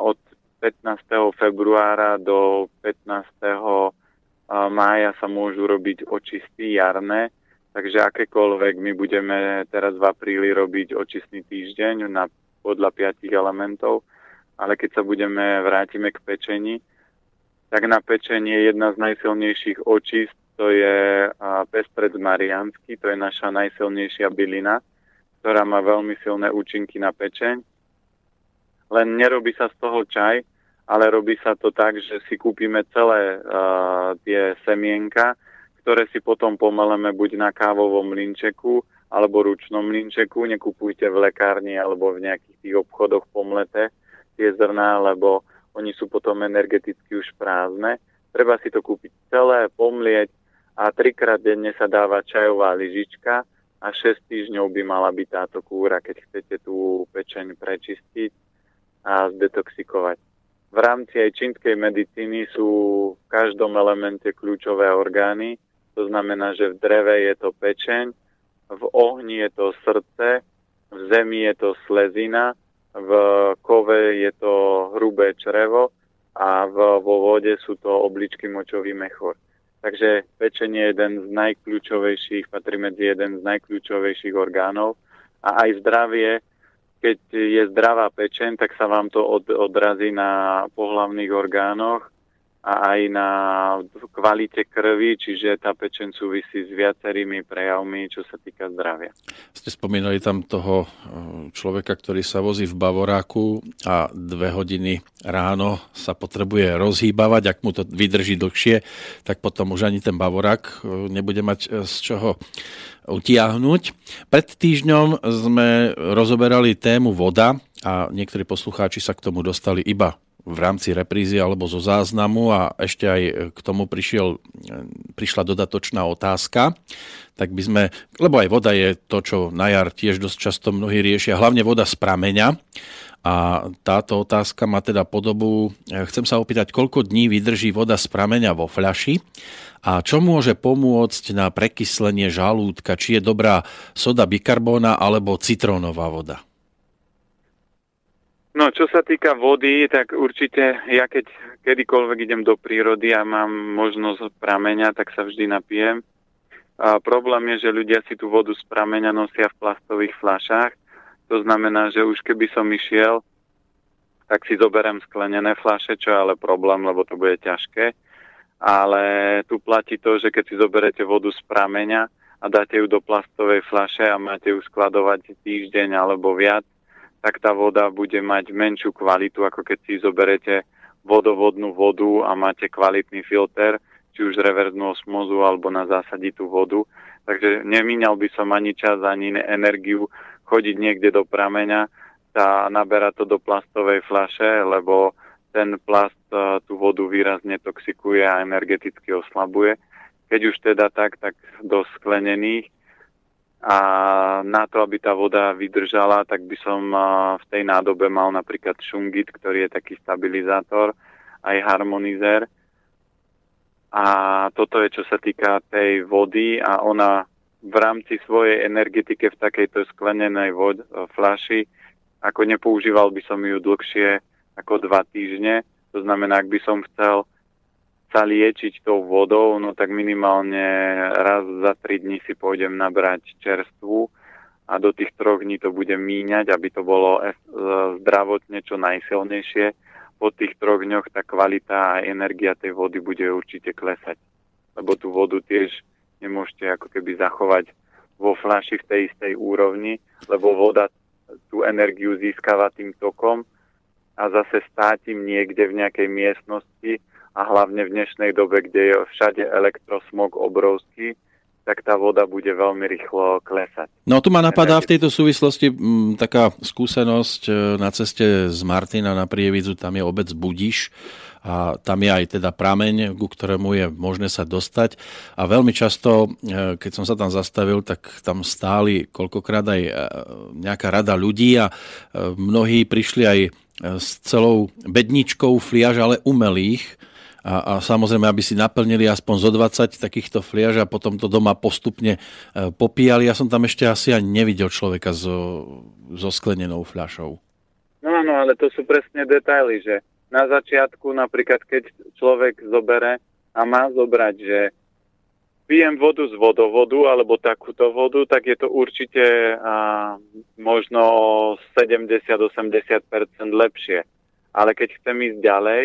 od 15. februára do 15. mája sa môžu robiť očisty jarné Takže akékoľvek my budeme teraz v apríli robiť očistný týždeň na, podľa piatich elementov, ale keď sa budeme vrátime k pečení, tak na pečenie je jedna z najsilnejších očist, to je pestrec mariansky, to je naša najsilnejšia bylina, ktorá má veľmi silné účinky na pečeň. Len nerobí sa z toho čaj, ale robí sa to tak, že si kúpime celé uh, tie semienka, ktoré si potom pomeleme buď na kávovom mlinčeku alebo ručnom mlinčeku. Nekupujte v lekárni alebo v nejakých tých obchodoch pomlete tie zrná, lebo oni sú potom energeticky už prázdne. Treba si to kúpiť celé, pomlieť a trikrát denne sa dáva čajová lyžička a 6 týždňov by mala byť táto kúra, keď chcete tú pečeň prečistiť a zdetoxikovať. V rámci aj čínskej medicíny sú v každom elemente kľúčové orgány, to znamená, že v dreve je to pečeň, v ohni je to srdce, v zemi je to slezina, v kove je to hrubé črevo a v, vo vode sú to obličky močový mechor. Takže pečenie je jeden z najkľúčovejších, patrí medzi jeden z najkľúčovejších orgánov a aj zdravie, keď je zdravá pečen, tak sa vám to od, odrazí na pohlavných orgánoch a aj na kvalite krvi, čiže tá pečen súvisí s viacerými prejavmi, čo sa týka zdravia. Ste spomínali tam toho eh, človeka, ktorý sa vozí v Bavoráku a dve hodiny ráno sa potrebuje rozhýbavať, ak mu to vydrží dlhšie, tak potom už ani ten Bavorák eh, nebude mať eh, z čoho utiahnuť. Pred týždňom sme rozoberali tému voda a niektorí poslucháči sa k tomu dostali iba v rámci reprízy alebo zo záznamu a ešte aj k tomu prišiel, prišla dodatočná otázka, tak by sme, lebo aj voda je to, čo na jar tiež dosť často mnohí riešia, hlavne voda z prameňa A táto otázka má teda podobu, chcem sa opýtať, koľko dní vydrží voda z prameňa vo fľaši a čo môže pomôcť na prekyslenie žalúdka, či je dobrá soda bikarbóna alebo citrónová voda? No, čo sa týka vody, tak určite ja keď kedykoľvek idem do prírody a mám možnosť prameňa, tak sa vždy napijem. A problém je, že ľudia si tú vodu z prameňa nosia v plastových fľašách. To znamená, že už keby som išiel, tak si zoberiem sklenené fľaše, čo je ale problém, lebo to bude ťažké. Ale tu platí to, že keď si zoberete vodu z prameňa a dáte ju do plastovej fľaše a máte ju skladovať týždeň alebo viac, tak tá voda bude mať menšiu kvalitu, ako keď si zoberete vodovodnú vodu a máte kvalitný filter, či už reverznú osmozu alebo na zásaditú vodu. Takže nemíňal by som ani čas, ani energiu chodiť niekde do prameňa a naberať to do plastovej flaše, lebo ten plast e, tú vodu výrazne toxikuje a energeticky oslabuje. Keď už teda tak, tak do sklenených. A na to, aby tá voda vydržala, tak by som e, v tej nádobe mal napríklad šungit, ktorý je taký stabilizátor, aj harmonizér a toto je, čo sa týka tej vody a ona v rámci svojej energetike v takejto sklenenej vod, flaši, ako nepoužíval by som ju dlhšie ako dva týždne. To znamená, ak by som chcel sa liečiť tou vodou, no tak minimálne raz za tri dní si pôjdem nabrať čerstvu a do tých troch dní to budem míňať, aby to bolo e, zdravotne čo najsilnejšie po tých troch dňoch tá kvalita a energia tej vody bude určite klesať. Lebo tú vodu tiež nemôžete ako keby zachovať vo fľaši v tej istej úrovni, lebo voda tú energiu získava tým tokom a zase státim niekde v nejakej miestnosti a hlavne v dnešnej dobe, kde je všade elektrosmog obrovský, tak tá voda bude veľmi rýchlo klesať. No tu ma napadá v tejto súvislosti m, mm, taká skúsenosť e, na ceste z Martina na Prievidzu, tam je obec Budiš a tam je aj teda prameň, ku ktorému je možné sa dostať. A veľmi často, e, keď som sa tam zastavil, tak tam stáli koľkokrát aj e, nejaká rada ľudí a mnohí prišli aj s celou bedničkou fliaž, ale umelých, a, a samozrejme, aby si naplnili aspoň zo 20 takýchto fliaž a potom to doma postupne e, popíjali. Ja som tam ešte asi ani nevidel človeka so, so sklenenou fľašou. No áno, ale to sú presne detaily, že na začiatku napríklad, keď človek zobere a má zobrať, že pijem vodu z vodovodu alebo takúto vodu, tak je to určite a, možno 70-80% lepšie. Ale keď chcem ísť ďalej,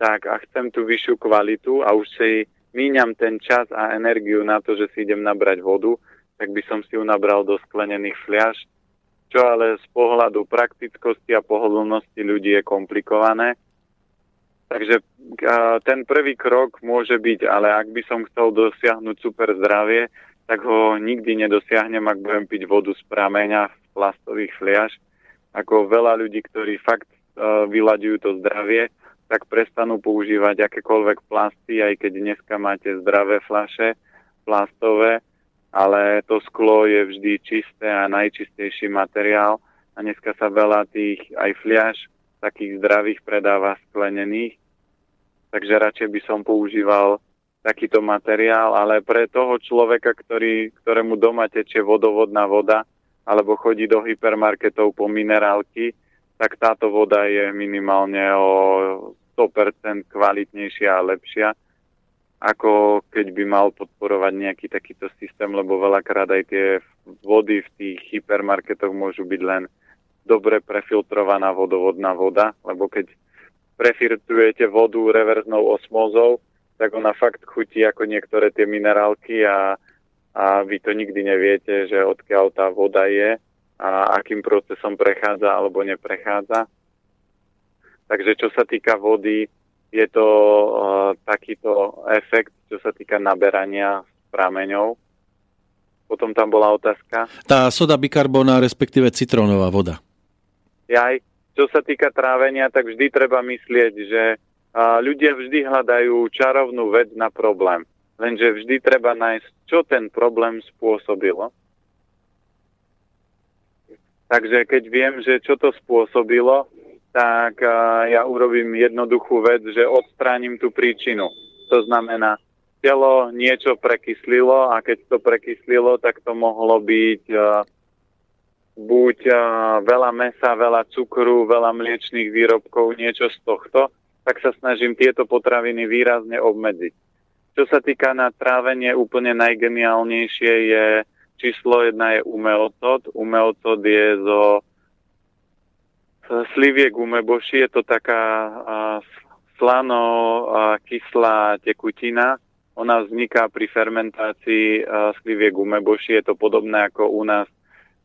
tak a chcem tú vyššiu kvalitu a už si míňam ten čas a energiu na to, že si idem nabrať vodu, tak by som si ju nabral do sklenených fliaž, čo ale z pohľadu praktickosti a pohodlnosti ľudí je komplikované. Takže ten prvý krok môže byť, ale ak by som chcel dosiahnuť super zdravie, tak ho nikdy nedosiahnem, ak budem piť vodu z prameňa v plastových fliaž. Ako veľa ľudí, ktorí fakt vyľaďujú to zdravie, tak prestanú používať akékoľvek plasty, aj keď dneska máte zdravé flaše plastové, ale to sklo je vždy čisté a najčistejší materiál. A dneska sa veľa tých aj fliaž takých zdravých predáva sklenených, takže radšej by som používal takýto materiál, ale pre toho človeka, ktorý, ktorému doma tečie vodovodná voda alebo chodí do hypermarketov po minerálky, tak táto voda je minimálne o 100% kvalitnejšia a lepšia, ako keď by mal podporovať nejaký takýto systém, lebo veľakrát aj tie vody v tých hypermarketoch môžu byť len dobre prefiltrovaná vodovodná voda, lebo keď prefiltrujete vodu reverznou osmózou, tak ona fakt chutí ako niektoré tie minerálky a, a vy to nikdy neviete, že odkiaľ tá voda je a akým procesom prechádza alebo neprechádza. Takže čo sa týka vody, je to uh, takýto efekt, čo sa týka naberania prameňov. Potom tam bola otázka. Tá soda bikarbona, respektíve citrónová voda. Jaj, čo sa týka trávenia, tak vždy treba myslieť, že uh, ľudia vždy hľadajú čarovnú vec na problém. Lenže vždy treba nájsť, čo ten problém spôsobilo. Takže keď viem, že čo to spôsobilo, tak ja urobím jednoduchú vec, že odstránim tú príčinu. To znamená, telo niečo prekyslilo a keď to prekyslilo, tak to mohlo byť buď veľa mesa, veľa cukru, veľa mliečných výrobkov, niečo z tohto, tak sa snažím tieto potraviny výrazne obmedziť. Čo sa týka na trávenie, úplne najgeniálnejšie je číslo jedna je umelcot. Umelcot je zo sliviek umeboši, je to taká slano kyslá tekutina. Ona vzniká pri fermentácii sliviek umeboši. Je to podobné ako u nás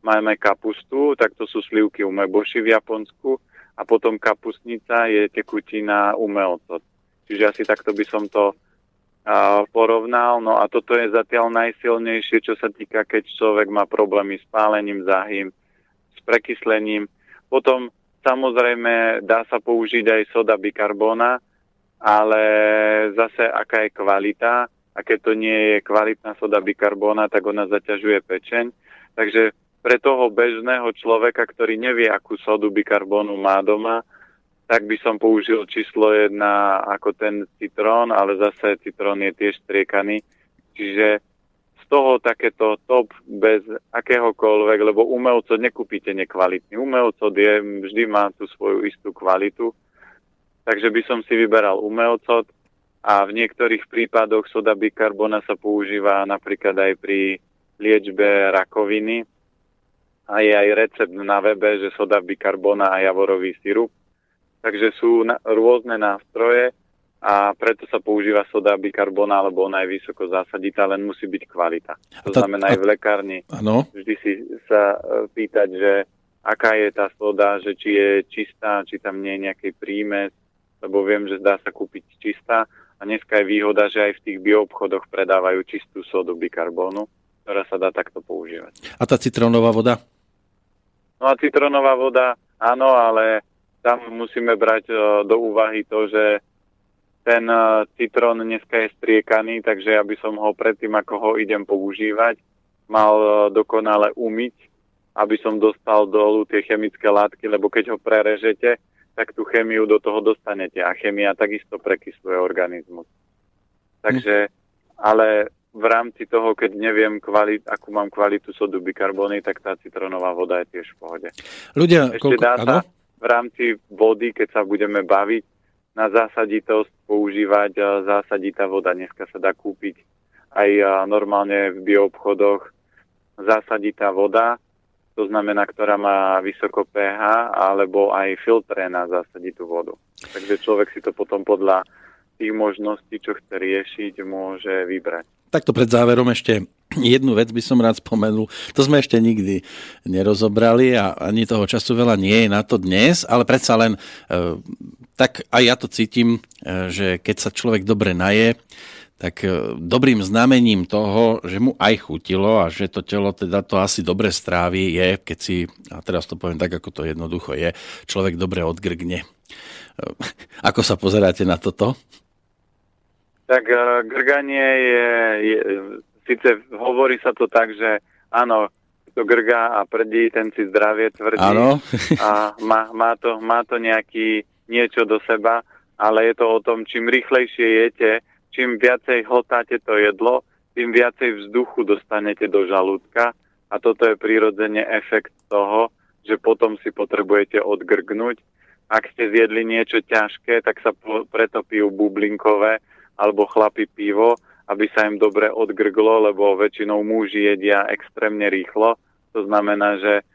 máme kapustu, tak to sú slivky umeboši v Japonsku. A potom kapustnica je tekutina umelcot. Čiže asi takto by som to porovnal. No a toto je zatiaľ najsilnejšie, čo sa týka, keď človek má problémy s pálením záhym, s prekyslením. Potom samozrejme dá sa použiť aj soda bikarbóna, ale zase aká je kvalita. A keď to nie je kvalitná soda bikarbóna, tak ona zaťažuje pečeň. Takže pre toho bežného človeka, ktorý nevie, akú sodu bikarbónu má doma, tak by som použil číslo jedna ako ten citrón, ale zase citrón je tiež striekaný. Čiže toho takéto top bez akéhokoľvek, lebo umelcot nekúpite nekvalitný. Umelcot je, vždy má tú svoju istú kvalitu. Takže by som si vyberal umelcot a v niektorých prípadoch soda bikarbona sa používa napríklad aj pri liečbe rakoviny. A je aj recept na webe, že soda bikarbona a javorový sirup Takže sú na, rôzne nástroje a preto sa používa soda bikarbona, lebo ona je vysoko zásaditá, len musí byť kvalita. To tá, znamená aj v lekárni ano. vždy si sa e, pýtať, že aká je tá soda, že či je čistá, či tam nie je nejaký prímes, lebo viem, že dá sa kúpiť čistá a dneska je výhoda, že aj v tých bioobchodoch predávajú čistú sodu bikarbónu, ktorá sa dá takto používať. A tá citrónová voda? No a citrónová voda, áno, ale tam musíme brať uh, do úvahy to, že ten uh, citrón dneska je striekaný, takže ja by som ho predtým, ako ho idem používať, mal uh, dokonale umyť, aby som dostal dolu tie chemické látky, lebo keď ho prerežete, tak tú chemiu do toho dostanete a chemia takisto prekysluje organizmus. Takže, ale v rámci toho, keď neviem, kvalit, akú mám kvalitu sodu bikarbóny, tak tá citronová voda je tiež v pohode. Ľudia, Ešte koľko, dá sa, v rámci vody, keď sa budeme baviť, na zásaditosť používať zásaditá voda. Dneska sa dá kúpiť aj normálne v bioobchodoch zásaditá voda, to znamená, ktorá má vysoko pH, alebo aj filtre na zásaditú vodu. Takže človek si to potom podľa tých možností, čo chce riešiť, môže vybrať. Takto pred záverom ešte jednu vec by som rád spomenul. To sme ešte nikdy nerozobrali a ani toho času veľa nie je na to dnes, ale predsa len e, tak aj ja to cítim, e, že keď sa človek dobre naje, tak e, dobrým znamením toho, že mu aj chutilo a že to telo teda to asi dobre strávi je, keď si, a teraz to poviem tak, ako to jednoducho je, človek dobre odgrgne. Ako sa pozeráte na toto? Tak uh, grganie je, je, síce hovorí sa to tak, že áno, to grga a prdí, ten si zdravie tvrdí áno. a má, má, to, má to nejaký niečo do seba, ale je to o tom, čím rýchlejšie jete, čím viacej hltáte to jedlo, tým viacej vzduchu dostanete do žalúdka a toto je prirodzene efekt toho, že potom si potrebujete odgrgnúť. Ak ste zjedli niečo ťažké, tak sa preto pijú bublinkové, alebo chlapi pivo, aby sa im dobre odgrglo, lebo väčšinou muži jedia extrémne rýchlo. To znamená, že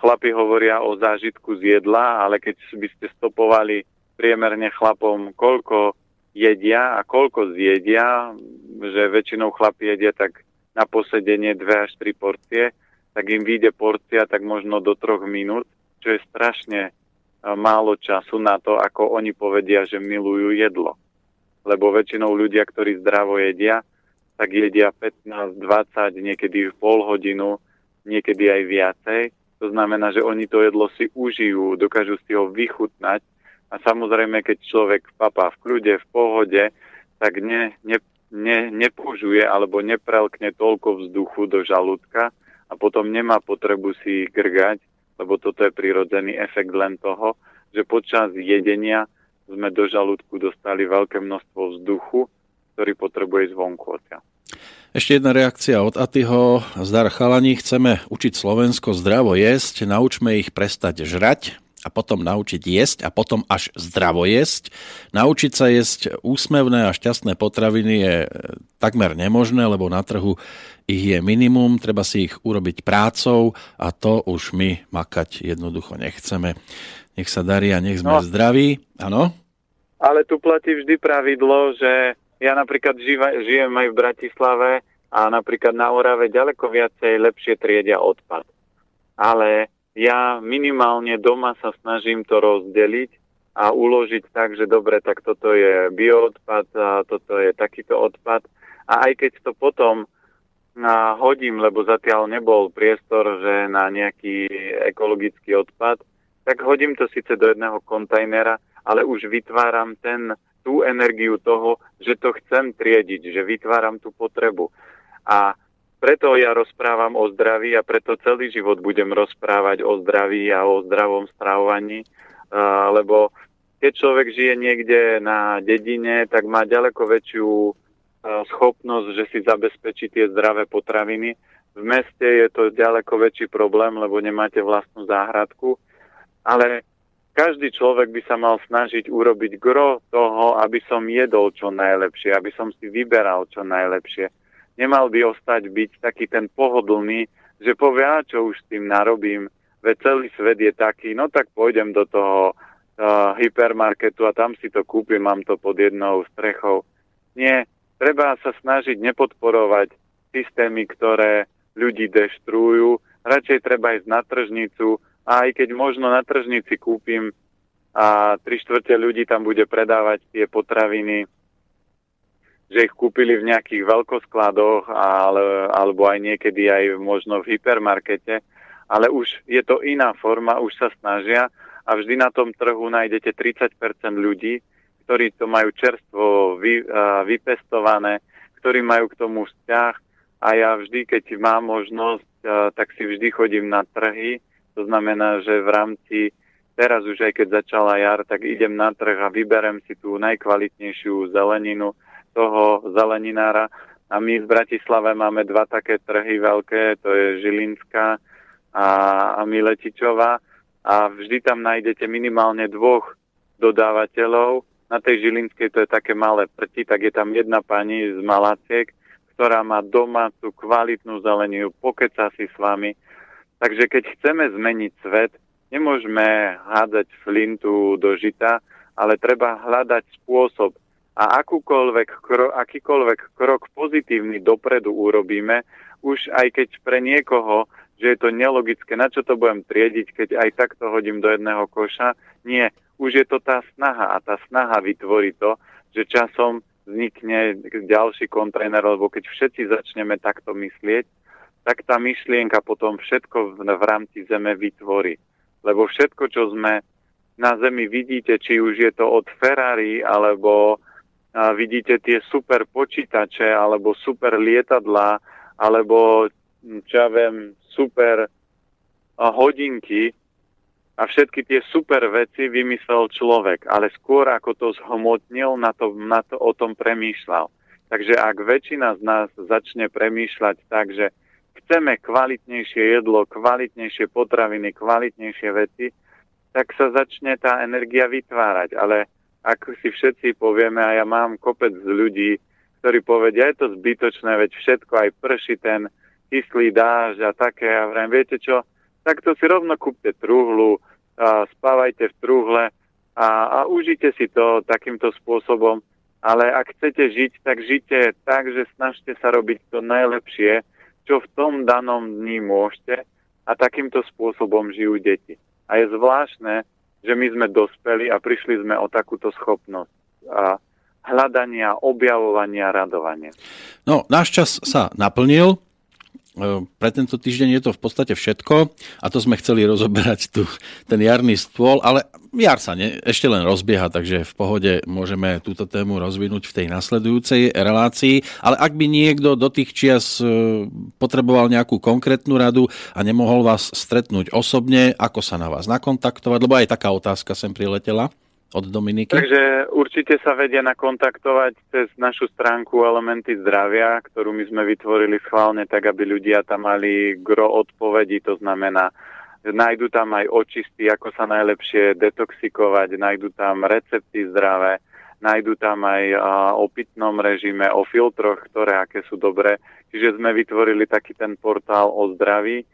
chlapi hovoria o zážitku z jedla, ale keď by ste stopovali priemerne chlapom, koľko jedia a koľko zjedia, že väčšinou chlapi jedia tak na posedenie 2 až 3 porcie, tak im vyjde porcia tak možno do troch minút, čo je strašne málo času na to, ako oni povedia, že milujú jedlo lebo väčšinou ľudia, ktorí zdravo jedia, tak jedia 15, 20, niekedy pol hodinu, niekedy aj viacej. To znamená, že oni to jedlo si užijú, dokážu si ho vychutnať a samozrejme, keď človek papá v kľude, v pohode, tak ne, ne, ne, nepoužuje alebo neprelkne toľko vzduchu do žalúdka a potom nemá potrebu si grgať, lebo toto je prirodzený efekt len toho, že počas jedenia sme do žalúdku dostali veľké množstvo vzduchu, ktorý potrebuje zvonku odtiaľ. Ešte jedna reakcia od Atyho. Zdar chalani, chceme učiť Slovensko zdravo jesť, naučme ich prestať žrať a potom naučiť jesť a potom až zdravo jesť. Naučiť sa jesť úsmevné a šťastné potraviny je e, takmer nemožné, lebo na trhu ich je minimum, treba si ich urobiť prácou a to už my makať jednoducho nechceme. Nech sa darí a nech sme no. zdraví. Áno? Ale tu platí vždy pravidlo, že ja napríklad živa, žijem aj v Bratislave a napríklad na Orave ďaleko viacej lepšie triedia odpad. Ale ja minimálne doma sa snažím to rozdeliť a uložiť tak, že dobre, tak toto je bioodpad a toto je takýto odpad. A aj keď to potom hodím, lebo zatiaľ nebol priestor, že na nejaký ekologický odpad, tak hodím to síce do jedného kontajnera, ale už vytváram ten tú energiu toho, že to chcem triediť, že vytváram tú potrebu. A preto ja rozprávam o zdraví a preto celý život budem rozprávať o zdraví a o zdravom stravovaní, lebo keď človek žije niekde na dedine, tak má ďaleko väčšiu schopnosť, že si zabezpečí tie zdravé potraviny. V meste je to ďaleko väčší problém, lebo nemáte vlastnú záhradku. Ale každý človek by sa mal snažiť urobiť gro toho, aby som jedol čo najlepšie, aby som si vyberal čo najlepšie. Nemal by ostať byť taký ten pohodlný, že povie, a čo už s tým narobím, veď celý svet je taký, no tak pôjdem do toho uh, hypermarketu a tam si to kúpim, mám to pod jednou strechou. Nie, treba sa snažiť nepodporovať systémy, ktoré ľudí deštrujú, radšej treba ísť na tržnicu, aj keď možno na tržnici kúpim a tri štvrte ľudí tam bude predávať tie potraviny, že ich kúpili v nejakých veľkoskladoch ale, alebo aj niekedy aj možno v hypermarkete, ale už je to iná forma, už sa snažia a vždy na tom trhu nájdete 30% ľudí, ktorí to majú čerstvo vy, uh, vypestované, ktorí majú k tomu vzťah. A ja vždy, keď mám možnosť, uh, tak si vždy chodím na trhy to znamená, že v rámci, teraz už aj keď začala jar, tak idem na trh a vyberem si tú najkvalitnejšiu zeleninu toho zeleninára. A my v Bratislave máme dva také trhy veľké, to je Žilinská a, a Miletičová. A vždy tam nájdete minimálne dvoch dodávateľov. Na tej Žilinskej to je také malé prti, tak je tam jedna pani z Malaciek, ktorá má domácu kvalitnú zeleninu, pokeca si s vami, Takže keď chceme zmeniť svet, nemôžeme hádzať flintu do žita, ale treba hľadať spôsob. A akúkoľvek, kro, akýkoľvek krok pozitívny dopredu urobíme, už aj keď pre niekoho, že je to nelogické, na čo to budem triediť, keď aj takto hodím do jedného koša, nie, už je to tá snaha a tá snaha vytvorí to, že časom vznikne ďalší kontajner, lebo keď všetci začneme takto myslieť, tak tá myšlienka potom všetko v, v rámci Zeme vytvorí. Lebo všetko, čo sme na Zemi vidíte, či už je to od Ferrari, alebo a vidíte tie super počítače, alebo super lietadla, alebo čo ja viem, super hodinky a všetky tie super veci vymyslel človek, ale skôr ako to zhmotnil, na to, na to o tom premýšľal. Takže ak väčšina z nás začne premýšľať tak, že chceme kvalitnejšie jedlo, kvalitnejšie potraviny, kvalitnejšie veci, tak sa začne tá energia vytvárať. Ale ak si všetci povieme, a ja mám kopec ľudí, ktorí povedia, je to zbytočné, veď všetko aj prší ten kyslý dážď a také. A vrem, viete čo, tak to si rovno kúpte truhlu, a spávajte v truhle a, a užite si to takýmto spôsobom. Ale ak chcete žiť, tak žite tak, že snažte sa robiť to najlepšie, čo v tom danom dni môžete a takýmto spôsobom žijú deti. A je zvláštne, že my sme dospeli a prišli sme o takúto schopnosť a hľadania, objavovania, radovania. No, náš čas sa naplnil. Pre tento týždeň je to v podstate všetko a to sme chceli rozoberať tu ten jarný stôl, ale jar sa ne, ešte len rozbieha, takže v pohode môžeme túto tému rozvinúť v tej nasledujúcej relácii. Ale ak by niekto do tých čias e, potreboval nejakú konkrétnu radu a nemohol vás stretnúť osobne, ako sa na vás nakontaktovať, lebo aj taká otázka sem priletela od Dominiky? Takže určite sa vedia nakontaktovať cez našu stránku Elementy zdravia, ktorú my sme vytvorili schválne tak, aby ľudia tam mali gro odpovedí, to znamená, nájdu tam aj očisty, ako sa najlepšie detoxikovať, nájdu tam recepty zdravé, nájdu tam aj o pitnom režime, o filtroch, ktoré aké sú dobré. Čiže sme vytvorili taký ten portál o zdraví,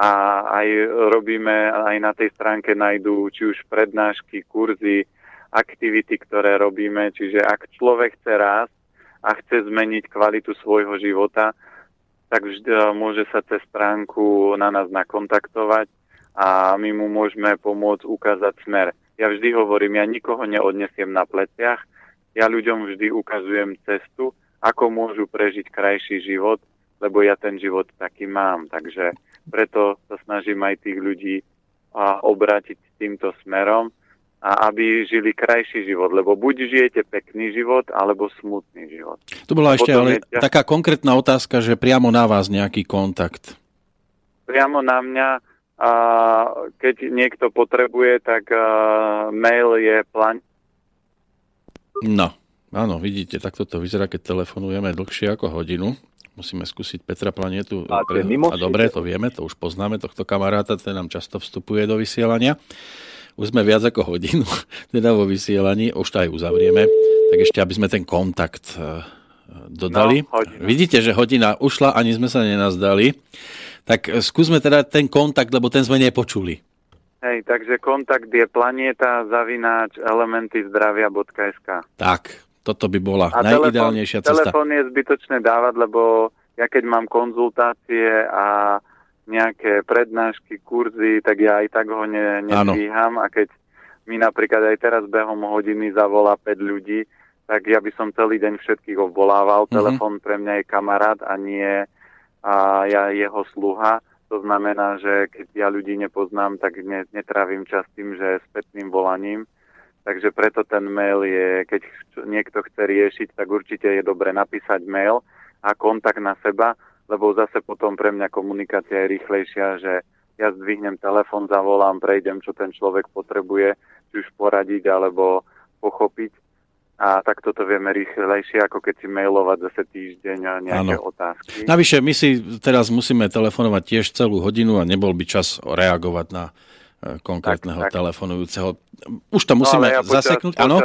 a aj robíme, aj na tej stránke nájdú či už prednášky, kurzy, aktivity, ktoré robíme. Čiže ak človek chce rásť a chce zmeniť kvalitu svojho života, tak vždy e, môže sa cez stránku na nás nakontaktovať a my mu môžeme pomôcť ukázať smer. Ja vždy hovorím, ja nikoho neodnesiem na pleciach, ja ľuďom vždy ukazujem cestu, ako môžu prežiť krajší život, lebo ja ten život taký mám. Takže preto sa snažím aj tých ľudí a, obrátiť týmto smerom a aby žili krajší život, lebo buď žijete pekný život, alebo smutný život. Tu bola ešte ale je... taká konkrétna otázka, že priamo na vás nejaký kontakt. Priamo na mňa, a keď niekto potrebuje, tak a, mail je plan... No, áno, vidíte, takto to vyzerá, keď telefonujeme dlhšie ako hodinu. Musíme skúsiť Petra Planetu. A, pre... a dobre, to vieme, to už poznáme, tohto kamaráta, ten nám často vstupuje do vysielania. Už sme viac ako hodinu teda vo vysielaní, už to aj uzavrieme. Tak ešte, aby sme ten kontakt e, dodali. No, Vidíte, že hodina ušla, ani sme sa nenazdali. Tak e, skúsme teda ten kontakt, lebo ten sme nepočuli. Hej, takže kontakt je planeta zavináč elementyzdravia.sk Tak, toto by bola a najideálnejšia telefón, cesta. Telefón je zbytočné dávať, lebo ja keď mám konzultácie a nejaké prednášky, kurzy, tak ja aj tak ho ne, nedvíham a keď mi napríklad aj teraz behom hodiny zavolá 5 ľudí, tak ja by som celý deň všetkých obvolával. Mm-hmm. Telefón pre mňa je kamarát a nie a ja jeho sluha. To znamená, že keď ja ľudí nepoznám, tak ne, netrávim čas tým, že spätným volaním Takže preto ten mail je, keď niekto chce riešiť, tak určite je dobre napísať mail a kontakt na seba, lebo zase potom pre mňa komunikácia je rýchlejšia, že ja zdvihnem telefon, zavolám, prejdem, čo ten človek potrebuje, či už poradiť alebo pochopiť. A tak toto vieme rýchlejšie, ako keď si mailovať zase týždeň a nejaké ano. otázky. Navyše, my si teraz musíme telefonovať tiež celú hodinu a nebol by čas reagovať na konkrétneho tak, tak. telefonujúceho. Už to musíme no, ja zaseknúť, áno?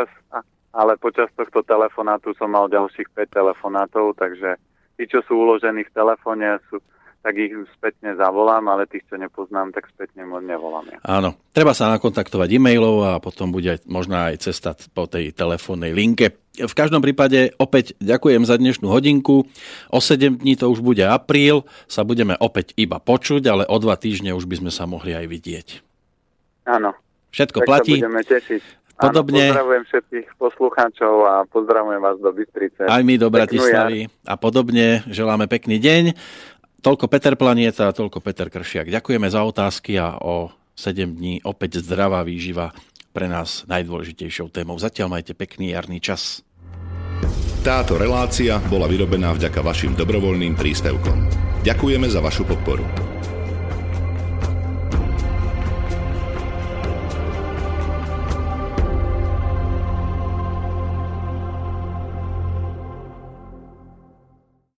Ale počas tohto telefonátu som mal ďalších 5 telefonátov, takže tí, čo sú uložení v telefóne, sú, tak ich spätne zavolám, ale tých, čo nepoznám, tak spätne nevolám. Ja. Áno, treba sa nakontaktovať e-mailov a potom bude možná aj cesta po tej telefónnej linke. V každom prípade opäť ďakujem za dnešnú hodinku. O 7 dní to už bude apríl, sa budeme opäť iba počuť, ale o dva týždne už by sme sa mohli aj vidieť. Áno. Všetko tak platí. Sa budeme tešiť. Podobne. Áno, pozdravujem všetkých poslucháčov a pozdravujem vás do Bystrice. Aj my do Bratislavy a podobne. Želáme pekný deň. Toľko Peter Planieta, toľko Peter Kršiak. Ďakujeme za otázky a o 7 dní opäť zdravá výživa pre nás najdôležitejšou témou. Zatiaľ majte pekný jarný čas. Táto relácia bola vyrobená vďaka vašim dobrovoľným príspevkom. Ďakujeme za vašu podporu.